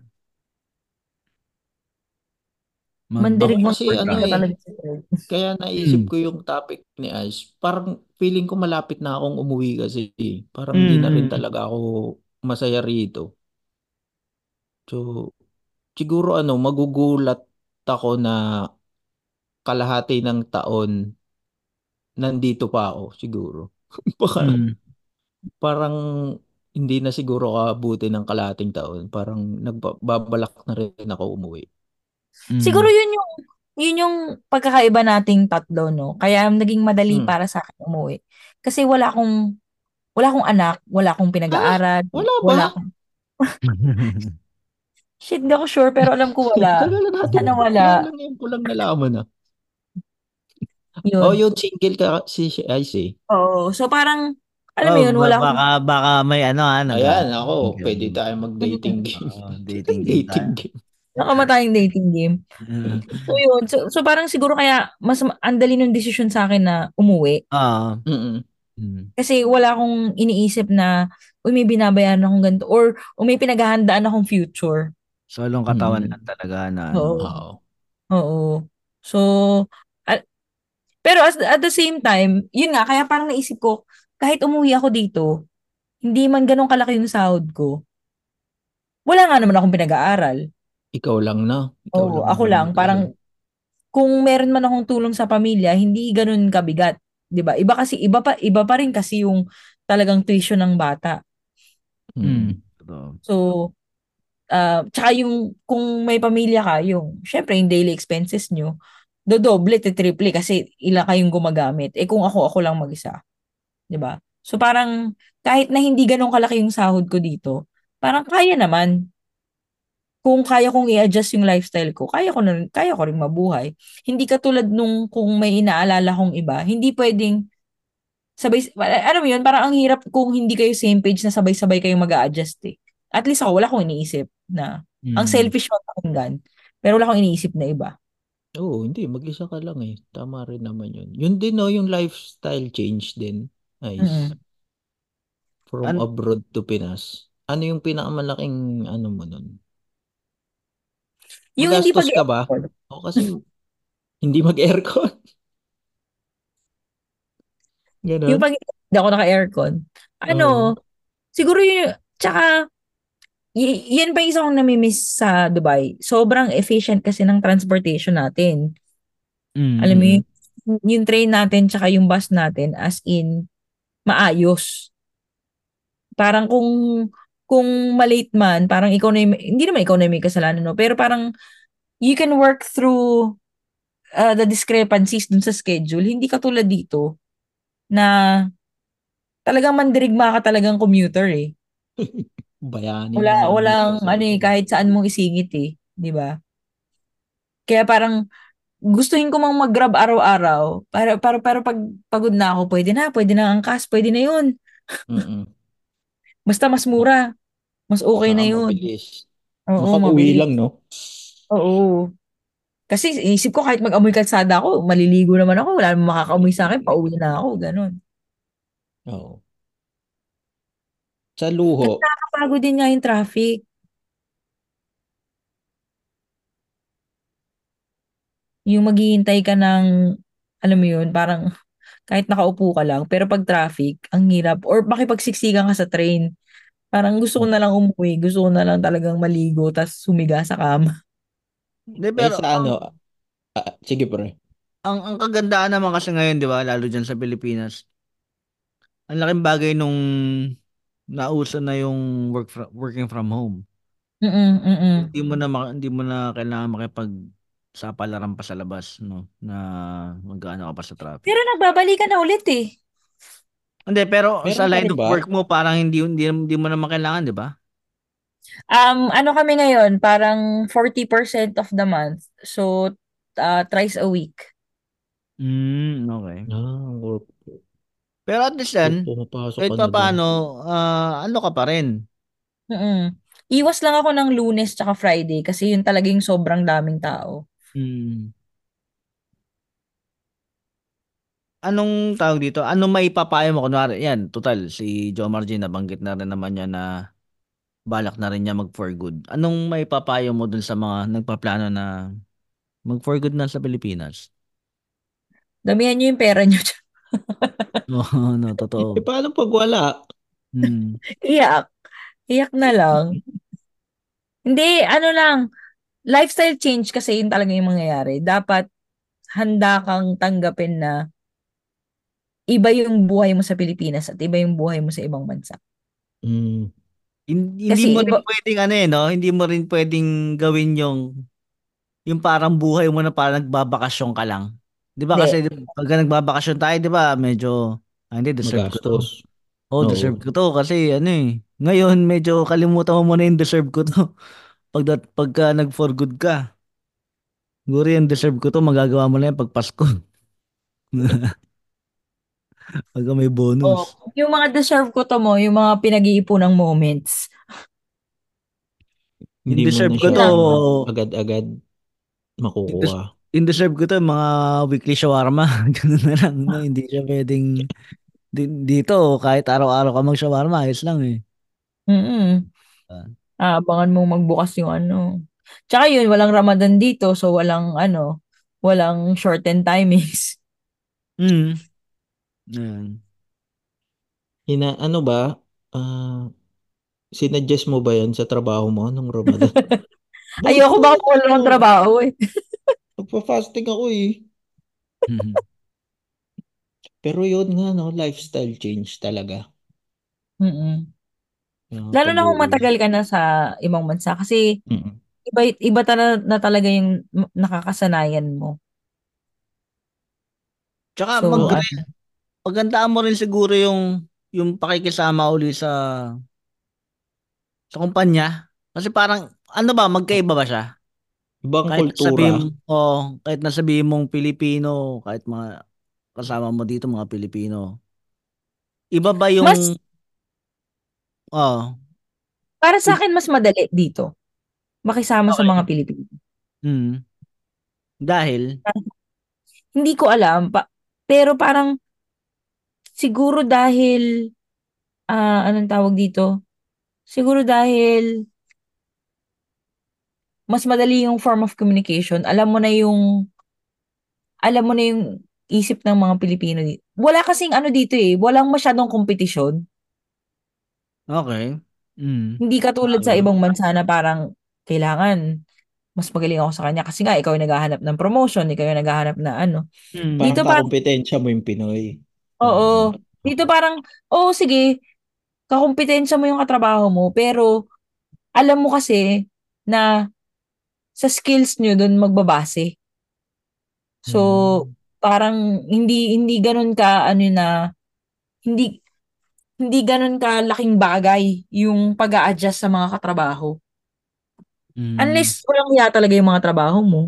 Mandirig mo kasi ano ka eh. talaga sa [LAUGHS] third. Kaya naisip ko yung topic ni Ice. Parang feeling ko malapit na akong umuwi kasi. eh. Parang hindi na rin Mm. talaga ako masaya rito. So, siguro ano, magugulat ako na kalahati ng taon nandito pa ako siguro. [LAUGHS] Baka Mm. parang hindi na siguro kaabuti ng kalahating taon. Parang nagbabalak na rin ako umuwi. Mm. Siguro yun yung yun yung pagkakaiba nating tatlo, no? Kaya naging madali Hmm. para sa akin umuwi. Kasi wala akong wala akong anak, wala akong pinag-aaral, wala ba? wala akong [LAUGHS] Shit, hindi ako sure pero alam ko wala. [LAUGHS] Na natin. Sana wala. Yan ko lang nalaman ah. Yun. Oh, yung single ka si si Ice eh. Oo. So parang alam mo Oh, yun, ba- wala akong baka baka may ano ha. nag- Ayan, ako, Okay. pwede tayo mag-dating [LAUGHS] game. Oo, [LAUGHS] dating game dating game. nakamatayang dating game. Mm. So yun. So, so parang siguro kaya mas ma- ang dali ng desisyon sa akin na umuwi. Ah. Mm-mm. Mm. Kasi wala akong iniisip na uy, may binabayaran akong ganito or o may pinaghahandaan akong future. Solong katawan Mm. lang talaga na Oo. ano. Oo. Oo. So, at- pero as, at the same time, yun nga, kaya parang naisip ko, kahit umuwi ako dito, hindi man ganun kalaki yung sahod ko, wala nga naman akong pinag-aaral. Ikaw lang na. Ikaw Oo, lang ako lang. Parang, kung meron man akong tulong sa pamilya, hindi ganun kabigat. 'di ba? Iba kasi iba pa iba pa rin kasi yung talagang tuition ng bata. Mm. Totoo. So uh, tsaka yung kung may pamilya ka, yung syempre yung daily expenses nyo, dodoble, triple kasi ilan kayong gumagamit. Eh kung ako ako lang mag-isa, 'di ba? So parang kahit na hindi ganun kalaki yung sahod ko dito, parang kaya naman. Kung kaya kong i-adjust yung lifestyle ko, kaya ko na, kaya ko rin mabuhay. Hindi katulad nung kung may inaalala kong iba, hindi pwedeng sabay, ano yun, parang ang hirap kung hindi kayo same page na sabay-sabay kayong mag adjust eh. At least ako, wala akong iniisip na, Mm. ang selfish mo pakinggan, pero wala akong iniisip na iba. Oo, hindi. Mag-isa ka lang eh. Tama rin naman yun. Yun din no, yung lifestyle change din. Nice. Mm-mm. From An- abroad to Pinas. Ano yung pinakamalaking ano mo nun? Yung hindi pag ka ba? O kasi [LAUGHS] hindi mag-aircon. Ganon. Yung pag hindi ako naka-aircon. Ano, Oo. siguro yun, tsaka, y- yan pa yung isa kong namimiss sa Dubai. Sobrang efficient kasi ng transportation natin. Mm. Alam mo yun, yung train natin tsaka yung bus natin as in maayos. Parang kung kung malate man, parang ikaw na yung, hindi naman ikaw na yung may kasalanan, no? Pero parang you can work through uh, the discrepancies dun sa schedule. Hindi katulad dito na talagang mandirigma ka talagang commuter eh. [LAUGHS] Bayani Wala, na lang walang ano eh, kahit saan mong isingit eh. Di ba? Kaya parang gustuhin ko mang mag-grab araw-araw. Para, para, para pag pagod na ako, pwede na, pwede na angkas, pwede na yun. [LAUGHS] Basta mas mura. Mas okay na Saka yun. mabilis. Oo, Makaka-uwi mabilis. lang, no? Oo. Kasi isip ko kahit mag-amoy kalsada ako, maliligo naman ako, wala namang makakaamoy sa akin, pauwi na ako, ganun. Oo. Sa luho, Nakakapagod din nga yung traffic. Yung maghihintay ka ng, alam mo yun, parang [LAUGHS] kahit nakaupo ka lang, pero pag traffic, ang hirap. Or makipagsiksikan ka sa train. Parang gusto ko na lang umuwi, gusto ko na lang talagang maligo, tas sumiga sa kama. Hindi, eh pero sa ano, ah, sige pre. ang, ang kagandaan naman kasi ngayon, di ba, lalo dyan sa Pilipinas, ang laking bagay nung nauso na yung work fro- working from home. Mm-mm, mm-mm. Hindi mo na ma- hindi mo na kailangan makipag sapalaran pa sa labas, no, na magkaano ka pa sa traffic. Pero nagbabalikan na ulit eh. Hindi, pero Meron sa line of ba? work mo, parang hindi, hindi, hindi mo naman kailangan, di ba? Um, ano kami ngayon, parang 40% of the month. So, uh, thrice a week. Mm, okay. Ah, work. Pero at least yan, Pumapasok kahit ka pa na paano, ah, ano ka pa rin. Mm-mm. Iwas lang ako ng lunes tsaka Friday kasi yun talaga yung sobrang daming tao. Mm. Anong tawag dito? Anong maipapayo mo? Kunwari, yan, total, si Joe Margin nabanggit na rin naman niya na balak na rin niya mag for good. Anong maipapayo mo dun sa mga nagpaplano na mag for good na sa Pilipinas? Damihan nyo yung pera nyo. [LAUGHS] [LAUGHS] Oo, no, totoo. Eh, paano pag wala? Mm. Iyak. Iyak na lang. Hindi, ano lang. Lifestyle change kasi yun talaga yung mangyayari. Dapat handa kang tanggapin na iba yung buhay mo sa Pilipinas at iba yung buhay mo sa ibang bansa. Mm. Hin- Kasi Hindi mo rin iba- pwedeng ano eh, no? Hindi mo rin pwedeng gawin yung yung parang buhay mo na parang nagbabakasyon ka lang. 'Di ba kasi pag nagbabakasyon tayo, 'di ba, medyo ah, hindi deserve ko to. Magastos. Oh, Oo. deserve ko to kasi ano eh. Ngayon medyo kalimutan mo muna yung deserve ko to. [LAUGHS] Pag pagka nag for good ka. Siguro yung deserve ko to magagawa mo na yan pag Pasko. [LAUGHS] Pagka may Oh, bonus. yung mga deserve ko to mo, yung mga pinag-iipunang moments. Yung Hindi mo deserve ko to, agad-agad makukuha. Yung deserve ko to mga weekly shawarma. [LAUGHS] Ganun na lang, no? Hindi siya pwedeng di- dito kahit araw-araw ka mag shawarma, ayos lang eh. Mm Ah. Ah, abangan mo magbukas yung ano. Tsaka yun, walang Ramadan dito, so walang ano, walang shortened timings. [LAUGHS] Mm. Yan. Hina, ano ba? Ah, sinuggest mo ba yan sa trabaho mo nung Ramadan? [LAUGHS] Ayoko baka wala ng trabaho eh. Magpa-fasting ako eh. Mhm. [LAUGHS] Pero yun nga, no, lifestyle change talaga. Mm-mm. Yung Lalo na kung matagal ka na sa ibang bansa kasi Mm-mm. iba iba ta- na talaga yung nakakasanayan mo. Tsaka So, mag ano, magandaan mo rin siguro yung yung pakikisama uli sa sa kumpanya. Kasi parang ano ba, magkaiba ba siya? Ibang Kahit kultura. sabihin oh, kahit na sabihin mong Pilipino, kahit mga kasama mo dito mga Pilipino. Iba ba yung Mas- oh, para sa akin mas madali dito makisama sa Okay. mga Pilipino. mm, dahil Hindi ko alam pa, pero parang siguro dahil ah anong tawag dito? Siguro dahil mas madali yung form of communication. Alam mo na yung alam mo na yung isip ng mga Pilipino dito. Wala kasing ano dito eh, walang masyadong kompetisyon. okay. Mm. Hindi katulad sa Tama. ibang bansa na parang kailangan mas magaling ako sa kanya kasi nga ikaw yung naghahanap ng promotion, ikaw yung naghahanap na ano. Mm. Parang Dito parang- kakompetensya mo yung Pinoy. Oo. Mm. Dito parang, oo sige, kakumpetensya mo yung katrabaho mo, pero alam mo kasi na sa skills nyo doon magbabase. So, Hmm. parang hindi hindi ganun ka ano na hindi hindi ganun ka laking bagay yung pag-a-adjust sa mga katrabaho. Mm. Unless walang hiya talaga yung mga trabaho mo.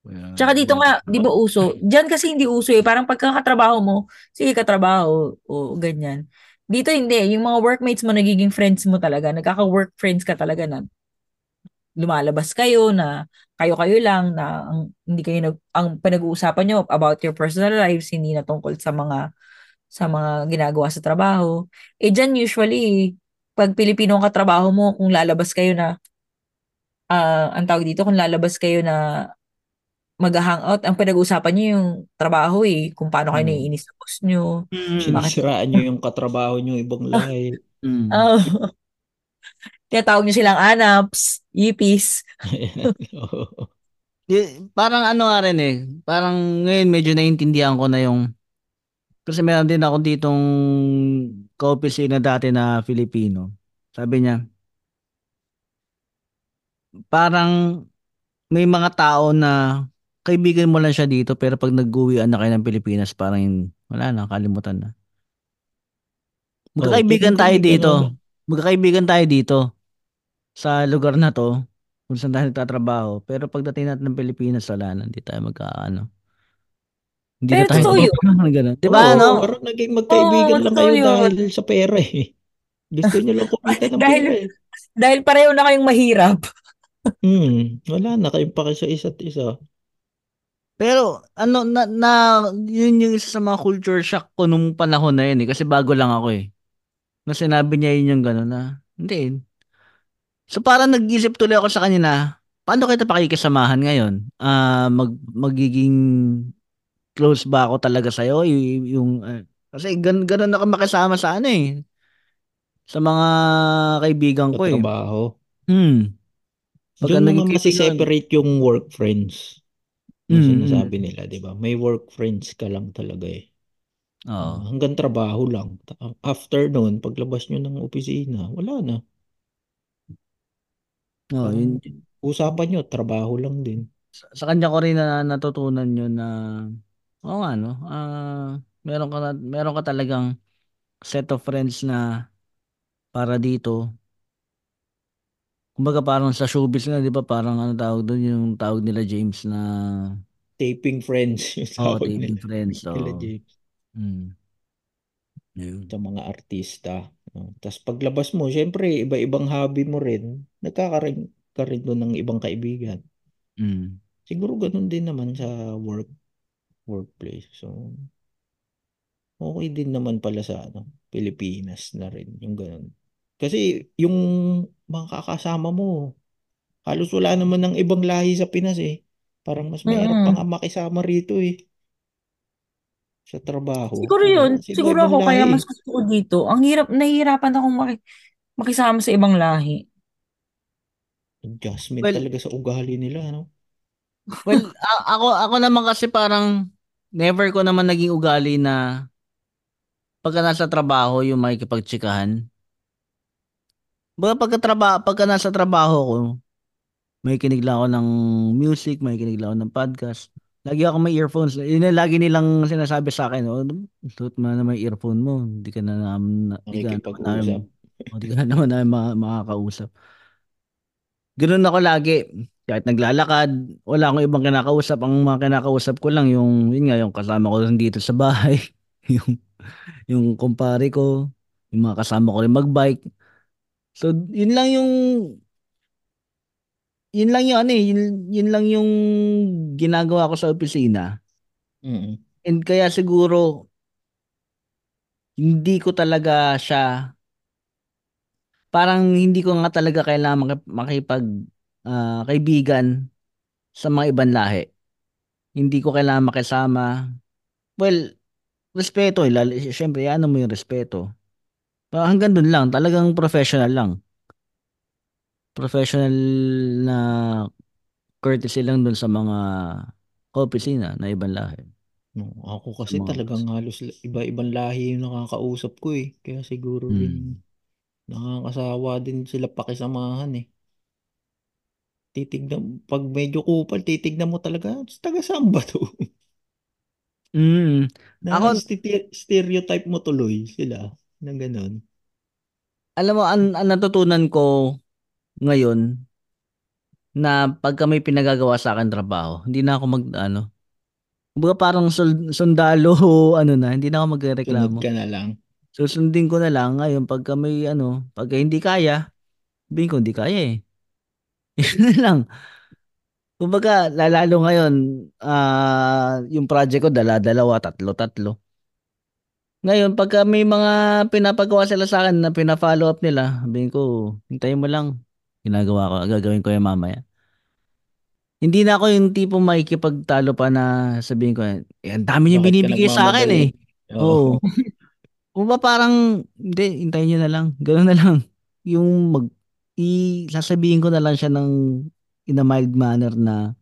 Well, Tsaka dito nga, di ba uso? Diyan kasi hindi uso eh. Parang pagkakatrabaho mo, sige katrabaho o ganyan. Dito hindi. Yung mga workmates mo, nagiging friends mo talaga. Nagkaka-work friends ka talaga na lumalabas kayo na kayo-kayo lang na ang, hindi kayo nag, ang pinag-uusapan nyo about your personal lives hindi na tungkol sa mga sa mga ginagawa sa trabaho. Eh dyan usually pag Pilipino ang katrabaho mo kung lalabas kayo na ah ang tawag dito kung lalabas kayo na mag-hangout ang pinag-uusapan niyo yung trabaho eh kung paano kayo Hmm. naiinis sa boss nyo. Mm. Sinisiraan nyo yung katrabaho nyo ibang lahi. Mm. [LAUGHS] Oh. Tinatawag niyo silang anaps. [LAUGHS] Di- parang ano nga rin eh. Parang ngayon medyo naiintindihan ko na yung kasi meron din ako ditong ka-opisina dati na Filipino. Sabi niya, parang may mga tao na kaibigan mo lang siya dito pero pag nag-uwian na kayo ng Pilipinas parang wala na, kalimutan na. Magkakaibigan Oo, tayo dito. ganun. Magkakaibigan tayo dito sa lugar na to kung saan tayo nagtatrabaho. Pero pagdating natin ng Pilipinas, wala na. Hindi tayo magkaano. Hindi Pero na tayo totoo yun. ganun. Di ba, ano? Parang naging magkaibigan Oo, lang kayo yun. dahil sa pera eh. Gusto nyo lang kumita ng Dahil- pera eh. Dahil pareho na kayong mahirap. Hmm, wala na kayong paki sa isa't isa. Pero ano na, na yun yung isa sa mga culture shock ko nung panahon na yun eh kasi bago lang ako eh. Na sinabi niya yun yung gano'n na hindi. So parang nag-isip tuloy ako sa kanya na paano kita pakikisamahan ngayon? Ah mag magiging close ba ako talaga sa iyo yung ah, kasi gan ganun ako makisama sa ano eh sa mga kaibigan ko eh. trabaho. Hmm. Mo naging nga kaibigan- masiseparate yung work friends. Yung Mm, sinasabi nila, di ba? May work friends ka lang talaga eh. Oo. Hanggang trabaho lang. After noon, paglabas nyo ng opisina, wala na. Oo, Parang yun, usapan nyo, trabaho lang din. sa, sa kanya ko rin na natutunan yun na oo nga no ah meron ka na- meron ka talagang set of friends na para dito kumbaga parang sa showbiz nga di ba parang ano tawag doon yung tawag nila James na Taping friends, [LAUGHS] yung oh taping nila. friends so Nila James. mm. Yun. sa mga artista. No? Tapos paglabas mo, syempre, iba-ibang hobby mo rin. Nagkakaroon ka rin doon ng ibang kaibigan. Mm. Siguro ganun din naman sa work workplace. So, okay din naman pala sa ano, Pilipinas na rin yung ganun. Kasi yung mga kakasama mo, halos wala naman ng ibang lahi sa Pinas eh. Parang mas mahirap Mm-mm. pa nga makisama rito eh. Sa trabaho. Siguro yun. Kasi Siguro ako kaya lahi. mas gusto ko dito. Ang hirap, nahihirapan akong maki- makisama sa ibang lahi. Adjustment Well, talaga sa ugali nila, no? Well, [LAUGHS] a- ako ako naman kasi parang never ko naman naging ugali na pagka nasa trabaho yung makikipagtsikahan. Baga pagka, traba, pagka nasa trabaho ko, may kinig lang ako ng music, may kinig lang ako ng podcast. Lagi ako may earphones. Yun yung lagi nilang sinasabi sa akin, oh, suot mo na may earphone mo. Hindi ka na naman, hindi ka na naman namin, hindi ka na naman namin ma- makakausap. Ganun ako lagi. Kahit naglalakad, wala akong ibang kinakausap. Ang mga kinakausap ko lang yung, yun nga, yung kasama ko dito sa bahay. [LAUGHS] yung, yung kumpare ko. Yung mga kasama ko rin magbike. So, yun lang yung, yun lang yung ano eh, yun, yun lang yung ginagawa ko sa opisina. Mm. And kaya siguro, hindi ko talaga siya, parang hindi ko nga talaga kailangan maki- makipag ah, kaibigan sa mga ibang lahi. Hindi ko kailangan makisama. Well, respeto. Eh. Lalo, syempre, ano mo yung respeto. Hanggang dun lang. Talagang professional lang. Professional na courtesy lang dun sa mga opisina na ibang lahi. No, ako kasi mga- talagang halos l- iba-ibang lahi yung nakakausap ko eh. Kaya siguro Hmm. rin nakakasawa din sila pakisamahan eh. Titignan, pag medyo kupal, titignan mo talaga, taga saan ba to? Mm. Na Ako- ste- stereotype mo tuloy sila na ganun. Alam mo, ang, ang natutunan ko ngayon na pagka may pinagagawa sa akin trabaho, hindi na ako mag, ano, kumbaga parang sundalo ano na, hindi na ako Sunod magreklamo. ka na lang. Susundin ko na lang ngayon pagka may ano, pagka hindi kaya, sabihin ko hindi kaya eh. [LAUGHS] Yun na lang. Kumbaga, lalalo ngayon, ah yung project ko, dala-dalawa, tatlo-tatlo. Ngayon, pagka may mga pinapagawa sila sa akin na pina-follow up nila, sabihin ko, hintayin mo lang. Ginagawa ko, gagawin ko yan mamaya. Hindi na ako yung tipo makikipagtalo pa na sabihin ko, eh, ang dami niyo binibigay sa akin eh. Oo. O ba parang, hindi, hintayin nyo na lang. Ganoon na lang. Yung mag, i, sasabihin ko na lang siya ng in a mild manner na,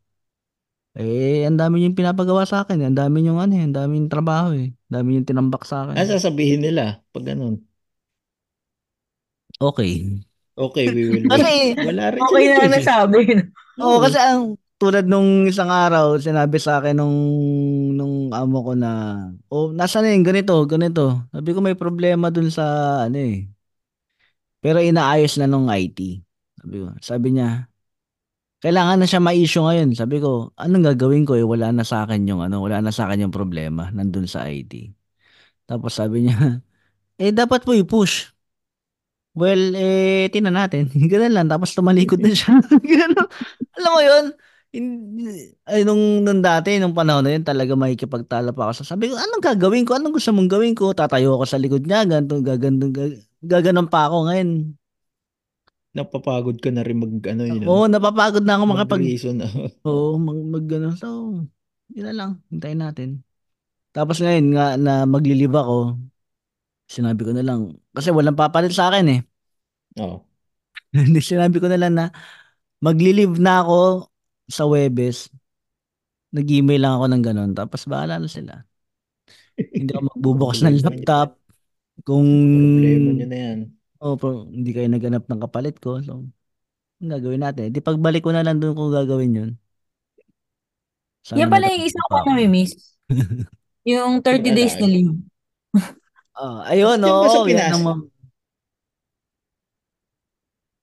eh, ang dami yung pinapagawa sa akin. eh. Ang dami yung ano eh, ang dami yung trabaho eh. Ang dami yung tinambak sa akin. Ano sasabihin nila pag ganun? Okay. Okay, we will [LAUGHS] wait. Kasi, Wala rin Okay sila na eh. nasabi. Oo, kasi ang tulad nung isang araw, sinabi sa akin nung nung amo ko na, oh, nasa na yun, ganito, ganito. Sabi ko may problema dun sa ano eh. Pero inaayos na nung IT. Sabi ko, sabi niya, kailangan na siya ma-issue ngayon. Sabi ko, anong gagawin ko eh, wala na sa akin yung ano, wala na sa akin yung problema nandun sa IT. Tapos sabi niya, [LAUGHS] eh dapat po i-push. Well, eh, tingnan natin. [LAUGHS] Ganun lang. Tapos tumalikod na siya. [LAUGHS] Ganun. Alam mo yun? Hindi, ay, nung, nung dati, nung panahon na yun, talaga makikipagtala pa ako. sa Sabi ko, anong gagawin ko? Anong gusto mong gawin ko? Tatayo ako sa likod niya. Ganto, gagano, gag- gaganon pa ako ngayon. Napapagod ka na rin mag ano yun. Oo, napapagod na ako makapag... mag-reason. [LAUGHS] Oo, mag, mag ano. So, yun na lang. Hintayin natin. Tapos ngayon nga na maglilive ako, sinabi ko na lang, kasi walang papalit sa akin eh. Oo. Hindi [LAUGHS] sinabi ko na lang na magli-leave na ako sa Webes. Nag-email lang ako ng ganun. Tapos bahala na sila. Hindi ako magbubukas ng laptop. Kung Problema nyo na yan. Oh, pro- hindi kayo naganap ng kapalit ko. So, ang gagawin natin? Di pagbalik ko na lang doon kung gagawin yun. Sana Yan pala yung isa pa ako. namimiss. [LAUGHS] Yung 30 days na leave. [LAUGHS] Ah, ayun, Diyan ba sa oo. Yan Pinas? ang, ma-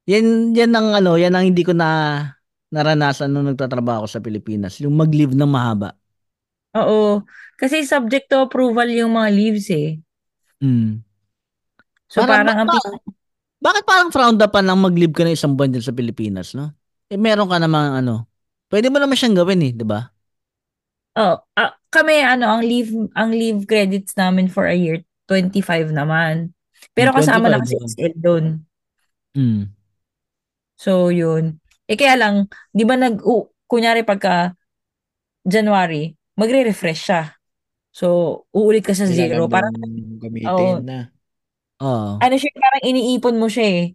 yan, yan ang ano, yan ang hindi ko na naranasan nung nagtatrabaho ako sa Pilipinas. Yung mag-leave ng mahaba. Oo. Kasi subject to approval yung mga leaves eh. Mm. So Parang parang ang pin- Bakit parang frowned up lang mag-leave ka na isang buwan dyan sa Pilipinas, no? Eh, meron ka namang ano. Pwede mo naman siyang gawin eh, di ba? Oh, ah, kami ano ang leave ang leave credits namin for a year 25 naman. Pero Hmm, kasama na 25 kasi. SL doon. Mm. So yun. Eh kaya lang, 'di ba nag uh, kunyari pagka January, magre-refresh siya. So uulit ka sa zero. Kailangan Parang mong gamitin Oo. na. Oo. ano siya, parang iniipon mo siya eh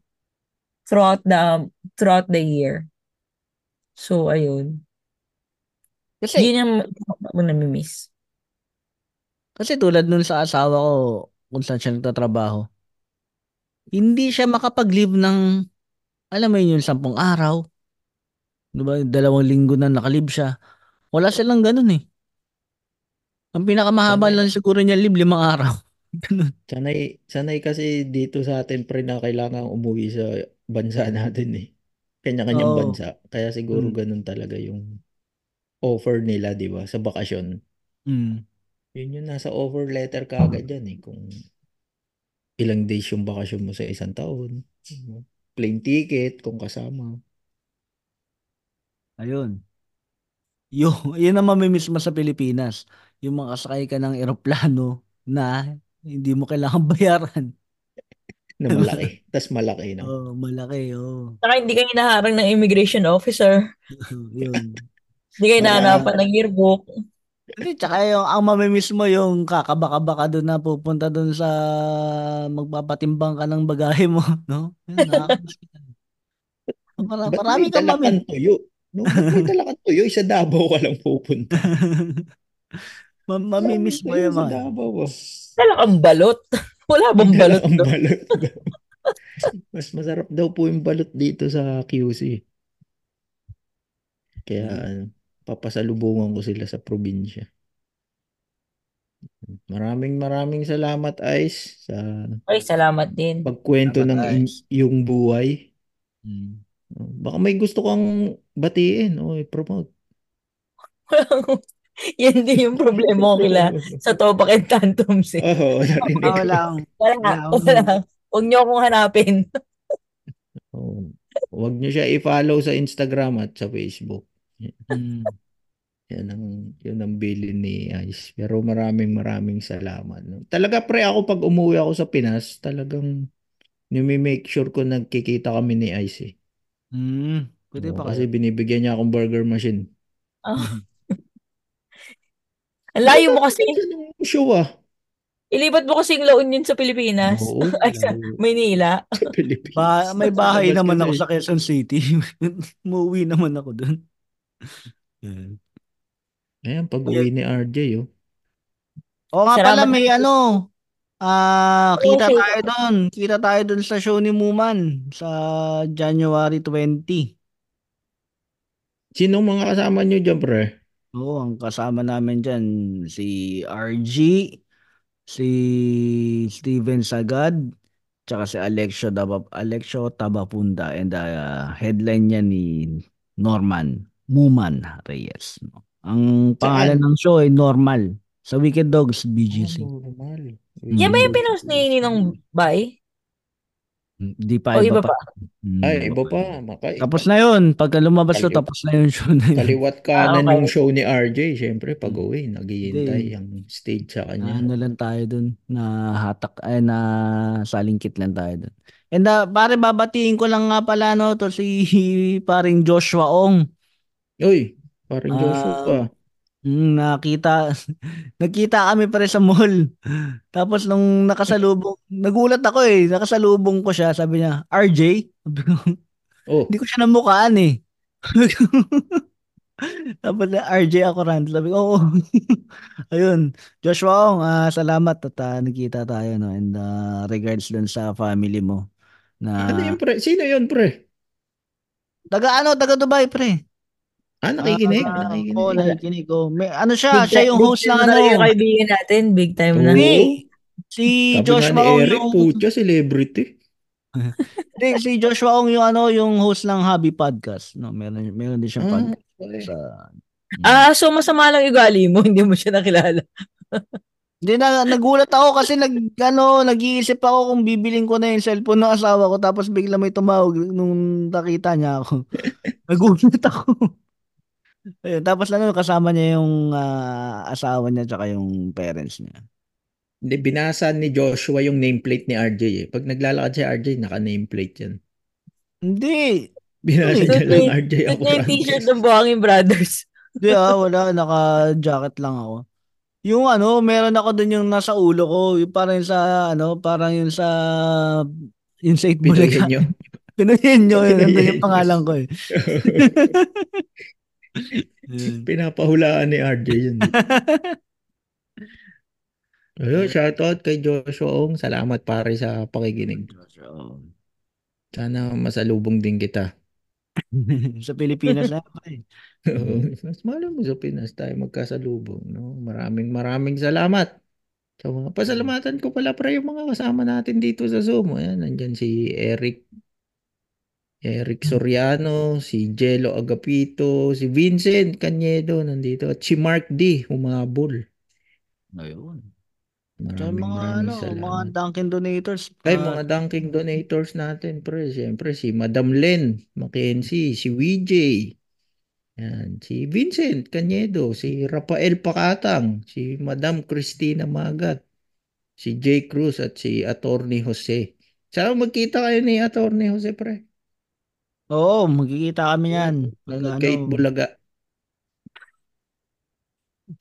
throughout the throughout the year. So ayun. Kasi, Yun yung mo namimiss. kasi tulad nun sa asawa ko, kung saan siya nagtatrabaho, hindi siya makapag-leave ng, alam mo yun, yung sampung araw. Diba? Dalawang linggo na nakalib siya. Wala silang ganun eh. Ang pinakamahaba lang siguro niya live, limang araw. Ganun. Sanay, sanay kasi dito sa atin pre na kailangan umuwi sa bansa [LAUGHS] natin eh. Kanya-kanyang Oo. bansa. Kaya siguro Mm. ganun talaga yung offer nila, di ba? Sa bakasyon. Mm. Yun yung nasa offer letter kaagad yan eh. Kung ilang days yung bakasyon mo sa isang taon. Plane ticket kung kasama. Ayun. Yun, yun ang mamimiss mo sa Pilipinas. Yung makasakay ka ng eroplano na hindi mo kailangan [LAUGHS] bayaran. Na malaki. Tas malaki, no? Oh, malaki, oh. Saka hindi kayo naharang ng immigration officer. [LAUGHS] yun. Hindi kayo Wala. nahanapan ng yearbook. Hindi, tsaka yung, ang mamimiss mo yung kakabaka-baka doon na pupunta doon sa magpapatimbang ka ng bagahe mo, [LAUGHS] no? Yun, ka. Ba't marami may kang mamimiss. kang tuyo? No, ba't may dala kang tuyo? Sa Davao ka lang pupunta. Ma- mamimiss mo yung mga. Davao. Dala kang balot. [LAUGHS] Wala bang balot doon? balot. [LAUGHS] Mas masarap daw po yung balot dito sa QC. Kaya ano, papasalubungan ko sila sa probinsya. Maraming maraming salamat Ice sa Ay, salamat din. pagkwento ng Salamat, in- Ice. yung buhay. Mm. Baka may gusto kang batiin o i-promote. [LAUGHS] [LAUGHS] Yan din yung problema ko kila sa Topak and Tantrums eh. Oo, narinig Ah, ko. wala Wala, wala wala. Huwag niyo akong hanapin. [LAUGHS] Oo. Huwag niyo siya i-follow sa Instagram at sa Facebook. mm. Yan ang, yun ang bilin ni Ice. Pero maraming maraming salamat. No? Talaga pre, ako pag umuwi ako sa Pinas, talagang nimi-make sure ko nagkikita kami ni Ice eh. Mm. Pwede pa kasi binibigyan niya akong burger machine. Ah. [LAUGHS] Ang layo mo kasi. Show ah. Ilipat mo kasi yung La Union sa Pilipinas. Oo, [LAUGHS] Ay, sa Maynila. sa Pilipinas. Ba, may bahay naman ako sa Quezon City. [LAUGHS] Muuwi naman ako doon. eh. Ayan, pag uwi ni RJ oh. Oo nga Salamat pala, may ano, ah, kita Okay. tayo doon. Kita tayo doon sa show ni Muman sa January 20. Sino mga kasama niyo dyan pre? Oo, ang kasama namin dyan, si RG, si Steven Sagad, tsaka si Alexio, Daba, Alexio Tabapunda, and uh, headline niya ni Norman Muman Reyes. no? Ang pangalan Saan? ng show ay Normal sa Wicked Dogs BGC. normal. Yan ba yung Mm. pinost ni Ninong Bay? Di pa, O iba, iba pa. pa? Mm, Ay, iba pa. Makay. Tapos na yun. Pagka lumabas to, Kali- tapos na yung show na yun. Kaliwat Ah, kanan okay. yung show ni RJ. Siyempre, pag uwi, naghihintay Hindi. ang stage sa kanya. ano lang tayo dun, na hatak, ay na salingkit lang tayo dun. And uh, pare, babatiin ko lang nga pala no, to si paring Joshua Ong. Uy, parang Ah, Joshua. Mm, nakita, [LAUGHS] nagkita kami pare sa mall. Tapos nung nakasalubong, nagulat ako eh, nakasalubong ko siya, sabi niya, RJ? Sabi ko, Oh, Hindi ko siya namukhaan eh. [LAUGHS] Tapos na RJ ako ran. Sabi ko, oo. [LAUGHS] Ayun. Joshua ah, salamat at ah, nagkita tayo. No? And ah, regards dun sa family mo. ano Na, yun pre? Sino yun pre? taga ano, taga Dubai pre. Ah, nakikinig? Ah, nakikinig. Oo, nakikinig ko. May, ano siya, Big siya yung host ng na ano. yung kaibigan natin. Big time na. Hindi. Si Sabi nga Joshua ni Ong Eric, yung... putya, celebrity. Hindi, si Joshua Ong yung ano, yung host ng Hobby Podcast. No, meron, meron din siyang Ah, podcast okay. sa... Ah, so masama lang ugali mo. [LAUGHS] Hindi mo siya nakilala. Hindi na nagulat ako kasi nag ano, nag-iisip ako kung bibiling ko na yung cellphone ng asawa ko tapos bigla may tumawag nung nakita niya ako. [LAUGHS] nagulat ako. Ayun, tapos ano kasama niya yung ah, asawa niya tsaka yung parents niya. Hindi, binasa ni Joshua yung nameplate ni RJ eh. Pag naglalakad si RJ, naka-nameplate yan. Hindi. Binasa niya yun? lang RJ Suot ako niya yung t-shirt ng Buhangin Brothers. [LAUGHS] Hindi ah, wala naka-jacket lang ako. Yung ano, meron ako dun yung nasa ulo ko, yung parang yung sa ano, parang yung sa yung sa Pinoy Itbulaga. [LAUGHS] nyo. Yun, nandun Pinoyenyo. yung pangalan ko eh. [LAUGHS] [LAUGHS] Pinapahulaan ni RJ yun. [LAUGHS] Ayun, shoutout kay Joshua Ong. Salamat pare sa pakikinig. So, Sana masalubong din kita. [LAUGHS] sa Pilipinas na eh. Mas mahal mo sa Pinas tayo magkasalubong. No? Maraming maraming salamat. So, mga pasalamatan ko pala pre yung mga kasama natin dito sa Zoom. Ayan, nandyan si Eric Eric Soriano, si Jello Agapito, si Vincent Cañedo nandito at si Mark D. Humabol. Ayun. Maraming mga maraming ano, mga salamat. Dunkin donators. Ay, ah, mga dunking donators natin, pre. Siyempre, si Madam Len Mackenzie, si VJ, yan, si Vincent Cañedo, si Rafael Pakatang, si Madam Cristina Magat, si J. Cruz at si Attorney Jose. Saan magkita kayo ni Attorney Jose, pre? Oo, magkikita kami yan. Pag ano, Bulaga.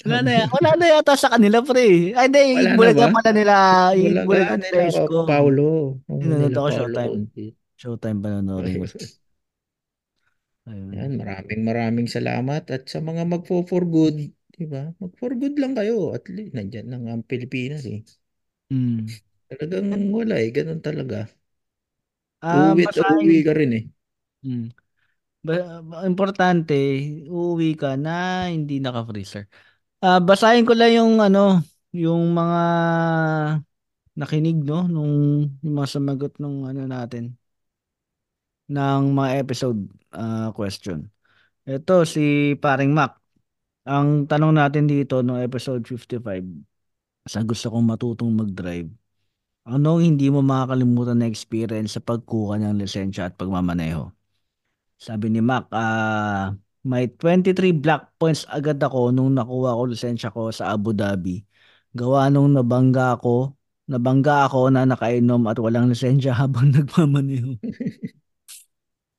wala na, wala na yata sa kanila, pre. Ay, hindi, Wala na bulaga ba? pala nila. Bulaga Bulaga nila place ka, ko. Paulo. Oo, Nanonood nila ako Paulo Showtime. Conti. Showtime pa nanonood ko. Ayun. Yan, maraming maraming salamat at sa mga magfo for good, di ba? Mag for good lang kayo. At least nandiyan lang ang Pilipinas eh. Mm. Talagang wala eh, ganun talaga. Ah, Uwi at basahin. uwi ka rin eh. Mm. Ba- importante, uuwi ka na hindi naka-freezer. Ah, basahin ko lang yung ano, yung mga nakinig no nung yung mga sumagot nung ano natin ng mga episode ah, question. Ito si Paring Mac. Ang tanong natin dito no episode 55 sa gusto kong matutong mag-drive. Anong hindi mo makakalimutan na experience sa pagkuha ng lisensya at pagmamaneho? Sabi ni Mac, ah, may 23 black points agad ako nung nakuha ko lisensya ko sa Abu Dhabi. Gawa nung nabangga ako, nabangga ako na nakainom at walang lisensya [LAUGHS] habang nagmamaneho. [LAUGHS]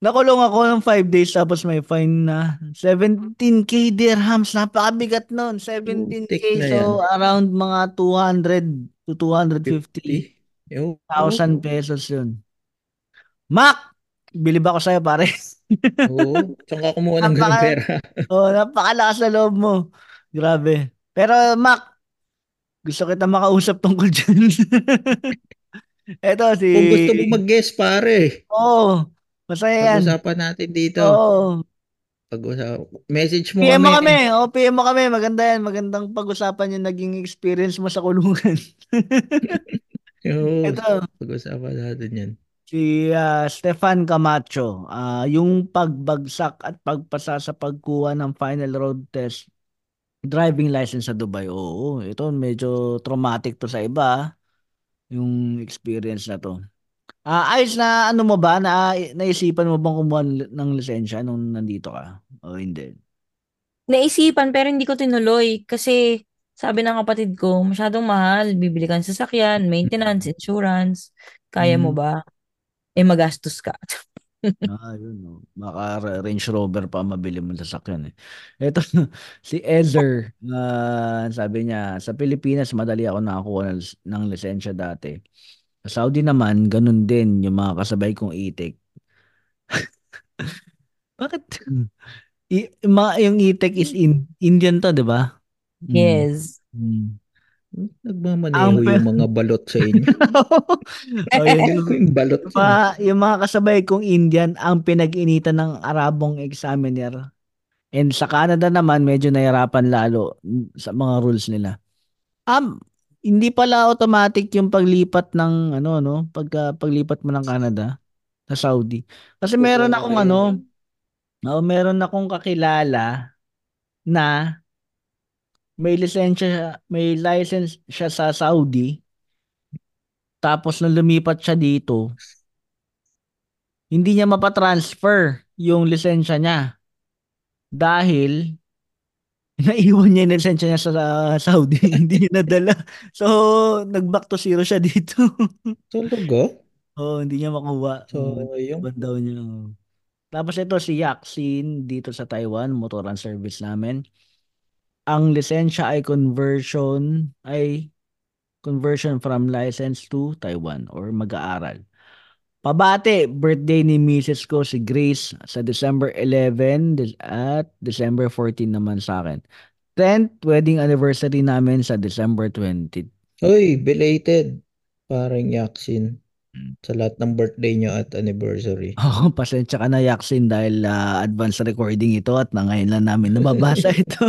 Nakulong ako ng 5 days tapos may fine na 17k dirhams. Napakabigat nun. 17k. Putik na So, around mga 200 to 250 Yo, thousand pesos yun. Mac! Bilib ako sa'yo, pare. [LAUGHS] Oo, saan ka kumuha ng ganung pera? [LAUGHS] oh, napakalakas na loob mo. Grabe. Pero, Mac, gusto kita makausap tungkol [LAUGHS] dyan. Eto, si... Kung gusto mo mag-guest pare, Oo. masaya yan. pag-usapan natin dito. Oo. Pag-usap, message mo PM mo kami. kami. O, PM mo kami. Maganda yan. Magandang pag-usapan yung naging experience mo sa kulungan. Oo, Ito, pag-usapan natin yan. Si ah, Stefan Camacho. Ah, yung pagbagsak at pagpasa sa pagkuha ng final road test driving license sa Dubai. Oo, ito medyo traumatic to sa iba. ah, Yung experience na to. Ah, ayos na ano mo ba na naisipan mo bang kumuha ng ng lisensya nung nandito ka? O hindi? Naisipan pero hindi ko tinuloy kasi sabi ng kapatid ko, masyadong mahal. Bibili ka ng sasakyan, maintenance, insurance. Kaya mo Mm. ba? Eh, magastos ka. [LAUGHS] Ah, yun. No. Baka Ra- Range Rover pa mabili mo sasakyan eh. Ito, [LAUGHS] si Ezer, ah, sabi niya, sa Pilipinas, madali ako nakakuha ng, ng lisensya dati. Sa Saudi naman, ganun din yung mga kasabay kong itik. [LAUGHS] Bakit? I, mga, yung itik is in, Indian to, di ba? Mm. Yes. Mm. Nagmamaneho Ang pe- yung mga balot sa inyo. oh, yun, yung, yung balot Yung mga, yung mga kasabay kong Indian ang pinag-initan ng Arabong examiner. And sa Canada naman, medyo nahirapan lalo sa mga rules nila. Um, hindi pala automatic yung paglipat ng ano no, pagka paglipat mo ng Canada sa Saudi. Kasi meron akong Okay. ano, oh, meron akong kakilala na may lisensya, may license siya sa Saudi. Tapos nung lumipat siya dito, hindi niya mapatransfer yung lisensya niya. Dahil [LAUGHS] naiwan niya yung lisensya niya sa sa Saudi. [LAUGHS] hindi niya nadala. So, nag-back to zero siya dito. [LAUGHS] Talaga? oh, hindi niya makuha. So, Oh, yung iwan daw niya. Tapos ito si Yaxin dito sa Taiwan, motoran service namin. Ang lisensya ay conversion ay conversion from license to Taiwan or mag-aaral. Pabate, birthday ni Mrs. ko si Grace sa December 11 des- at December 14 naman sa akin. 10th wedding anniversary namin sa December 20. Uy, belated. Parang yaksin. Hmm. Sa lahat ng birthday nyo at anniversary. [LAUGHS] Oh, pasensya ka na Yaksin dahil ah, advance recording ito at na ngayon lang namin nababasa [LAUGHS] ito.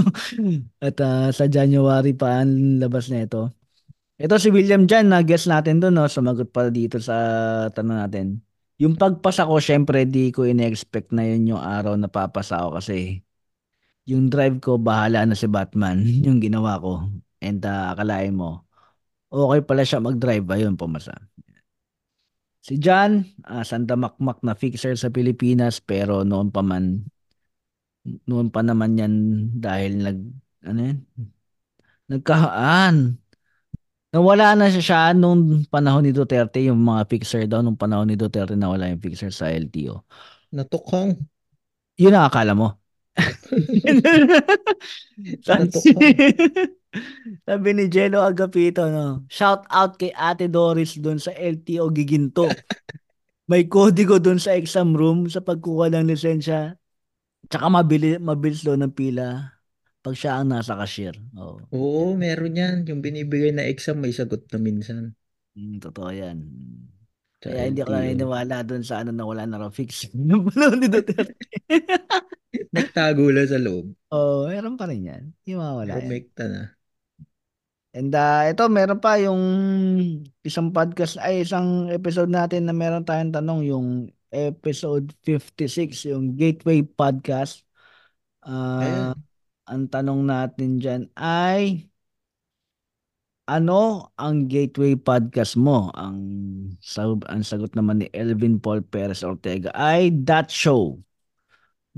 at ah, sa January pa ang labas na ito. Ito si William Jan, na-guess natin doon, no? sumagot pa dito sa tanong natin. Yung pagpasa ko, syempre di ko in-expect na yun yung araw na papasa ako kasi yung drive ko, bahala na si Batman, [LAUGHS] yung ginawa ko. And ah, akalain mo, okay pala siya mag-drive, ayun, pumasa. Si John, ah, Santa Makmak na fixer sa Pilipinas pero noon pa man noon pa naman yan dahil nag ano yan? Nagkaan. Nawala na siya, siya nung panahon ni Duterte, yung mga fixer daw nung panahon ni Duterte nawala yung fixer sa LTO. Natukhang. Yun ang akala mo. [LAUGHS] [LAUGHS] Natukhang. Sabi ni Jello Agapito, no? Shout out kay Ate Doris doon sa LTO Giginto. May kodigo doon sa exam room sa pagkuha ng lisensya. Tsaka mabili, mabilis doon ng pila pag siya ang nasa cashier. Oo. Oo, meron yan. Yung binibigay na exam, may sagot na minsan. Mm, totoo yan. Sa Kaya hindi ako LTO. naniniwala doon sa ano na wala na raw fix. [LAUGHS] Ni Duterte. Nagtago lang sa loob. Oo, meron pa rin yan. Hindi mawala yan. Rumekta na. And uh, ito, meron pa yung isang podcast, ay isang episode natin na meron tayong tanong, yung episode 56, yung Gateway Podcast. Ah, Ayan. ang tanong natin dyan ay, ano ang Gateway Podcast mo? Ang, sag- ang sagot naman ni Elvin Paul Perez Ortega ay That Show.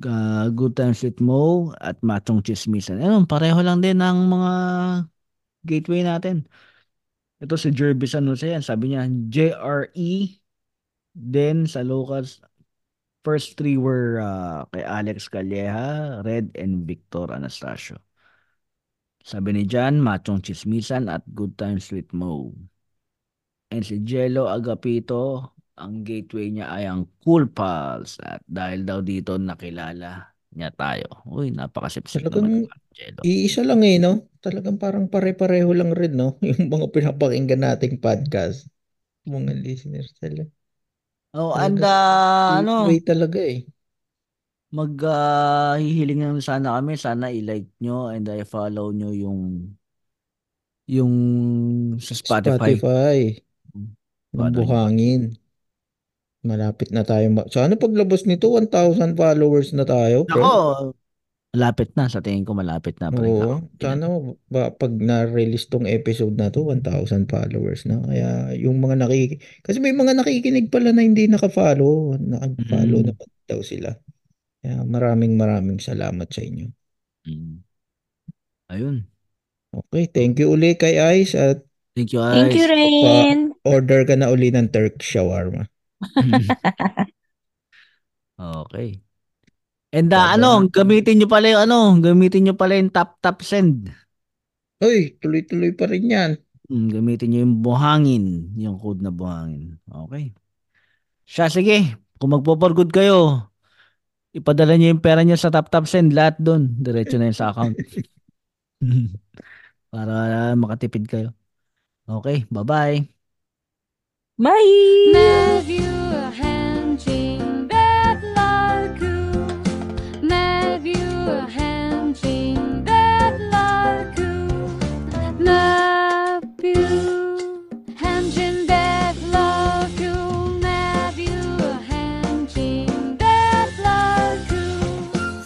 Ga- Good Times with Mo at Machong Chismisan. Ayun, pareho lang din ang mga gateway natin. Ito si Jerby San Jose. Sabi niya, JRE. Then sa locals, first three were uh, kay Alex Calleja, Red, and Victor Anastasio. Sabi ni Jan, Machong Chismisan at Good Times with Mo. And si Jello Agapito, ang gateway niya ay ang Cool Pals. At dahil daw dito nakilala niya tayo. Uy, napakasipsip Talagang naman. Jello. Iisa lang eh, no? Talagang parang pare-pareho lang rin, no? [LAUGHS] Yung mga pinapakinggan nating podcast. Mga listeners talaga. Oh, Talaga, and uh, ano, gateway talaga eh. mag hihiling naman sana kami, sana i-like nyo and i-follow nyo yung yung sa Spotify. Spotify. Follow nyo. buhangin. Malapit na tayo. Ma- Sana paglabas nito, 1,000 followers na tayo, Ako. Malapit na. Sa tingin ko malapit na. Oo. Sana ba, pag na-release tong episode na to, 1,000 followers na. Kaya yung mga nakik... Kasi may mga nakikinig pala na hindi naka-follow. Naka-follow Mm. naman daw sila. Kaya maraming maraming salamat sa inyo. Mm. Ayun. Okay, thank you uli kay Ice at Thank you, Thank you. Rain. order ka na uli ng Turk shawarma. [LAUGHS] okay. And uh, Baba. ano, gamitin nyo pala yung ano, gamitin nyo pala yung tap tap send. Uy, tuloy-tuloy pa rin yan. Hmm, gamitin nyo yung buhangin, yung code na buhangin. Okay. Siya, sige. Kung magpo-for good kayo, ipadala nyo yung pera nyo sa tap tap send, lahat doon. Diretso na yun sa account. [LAUGHS] Para makatipid kayo. Okay, bye-bye. Bye! 내뷰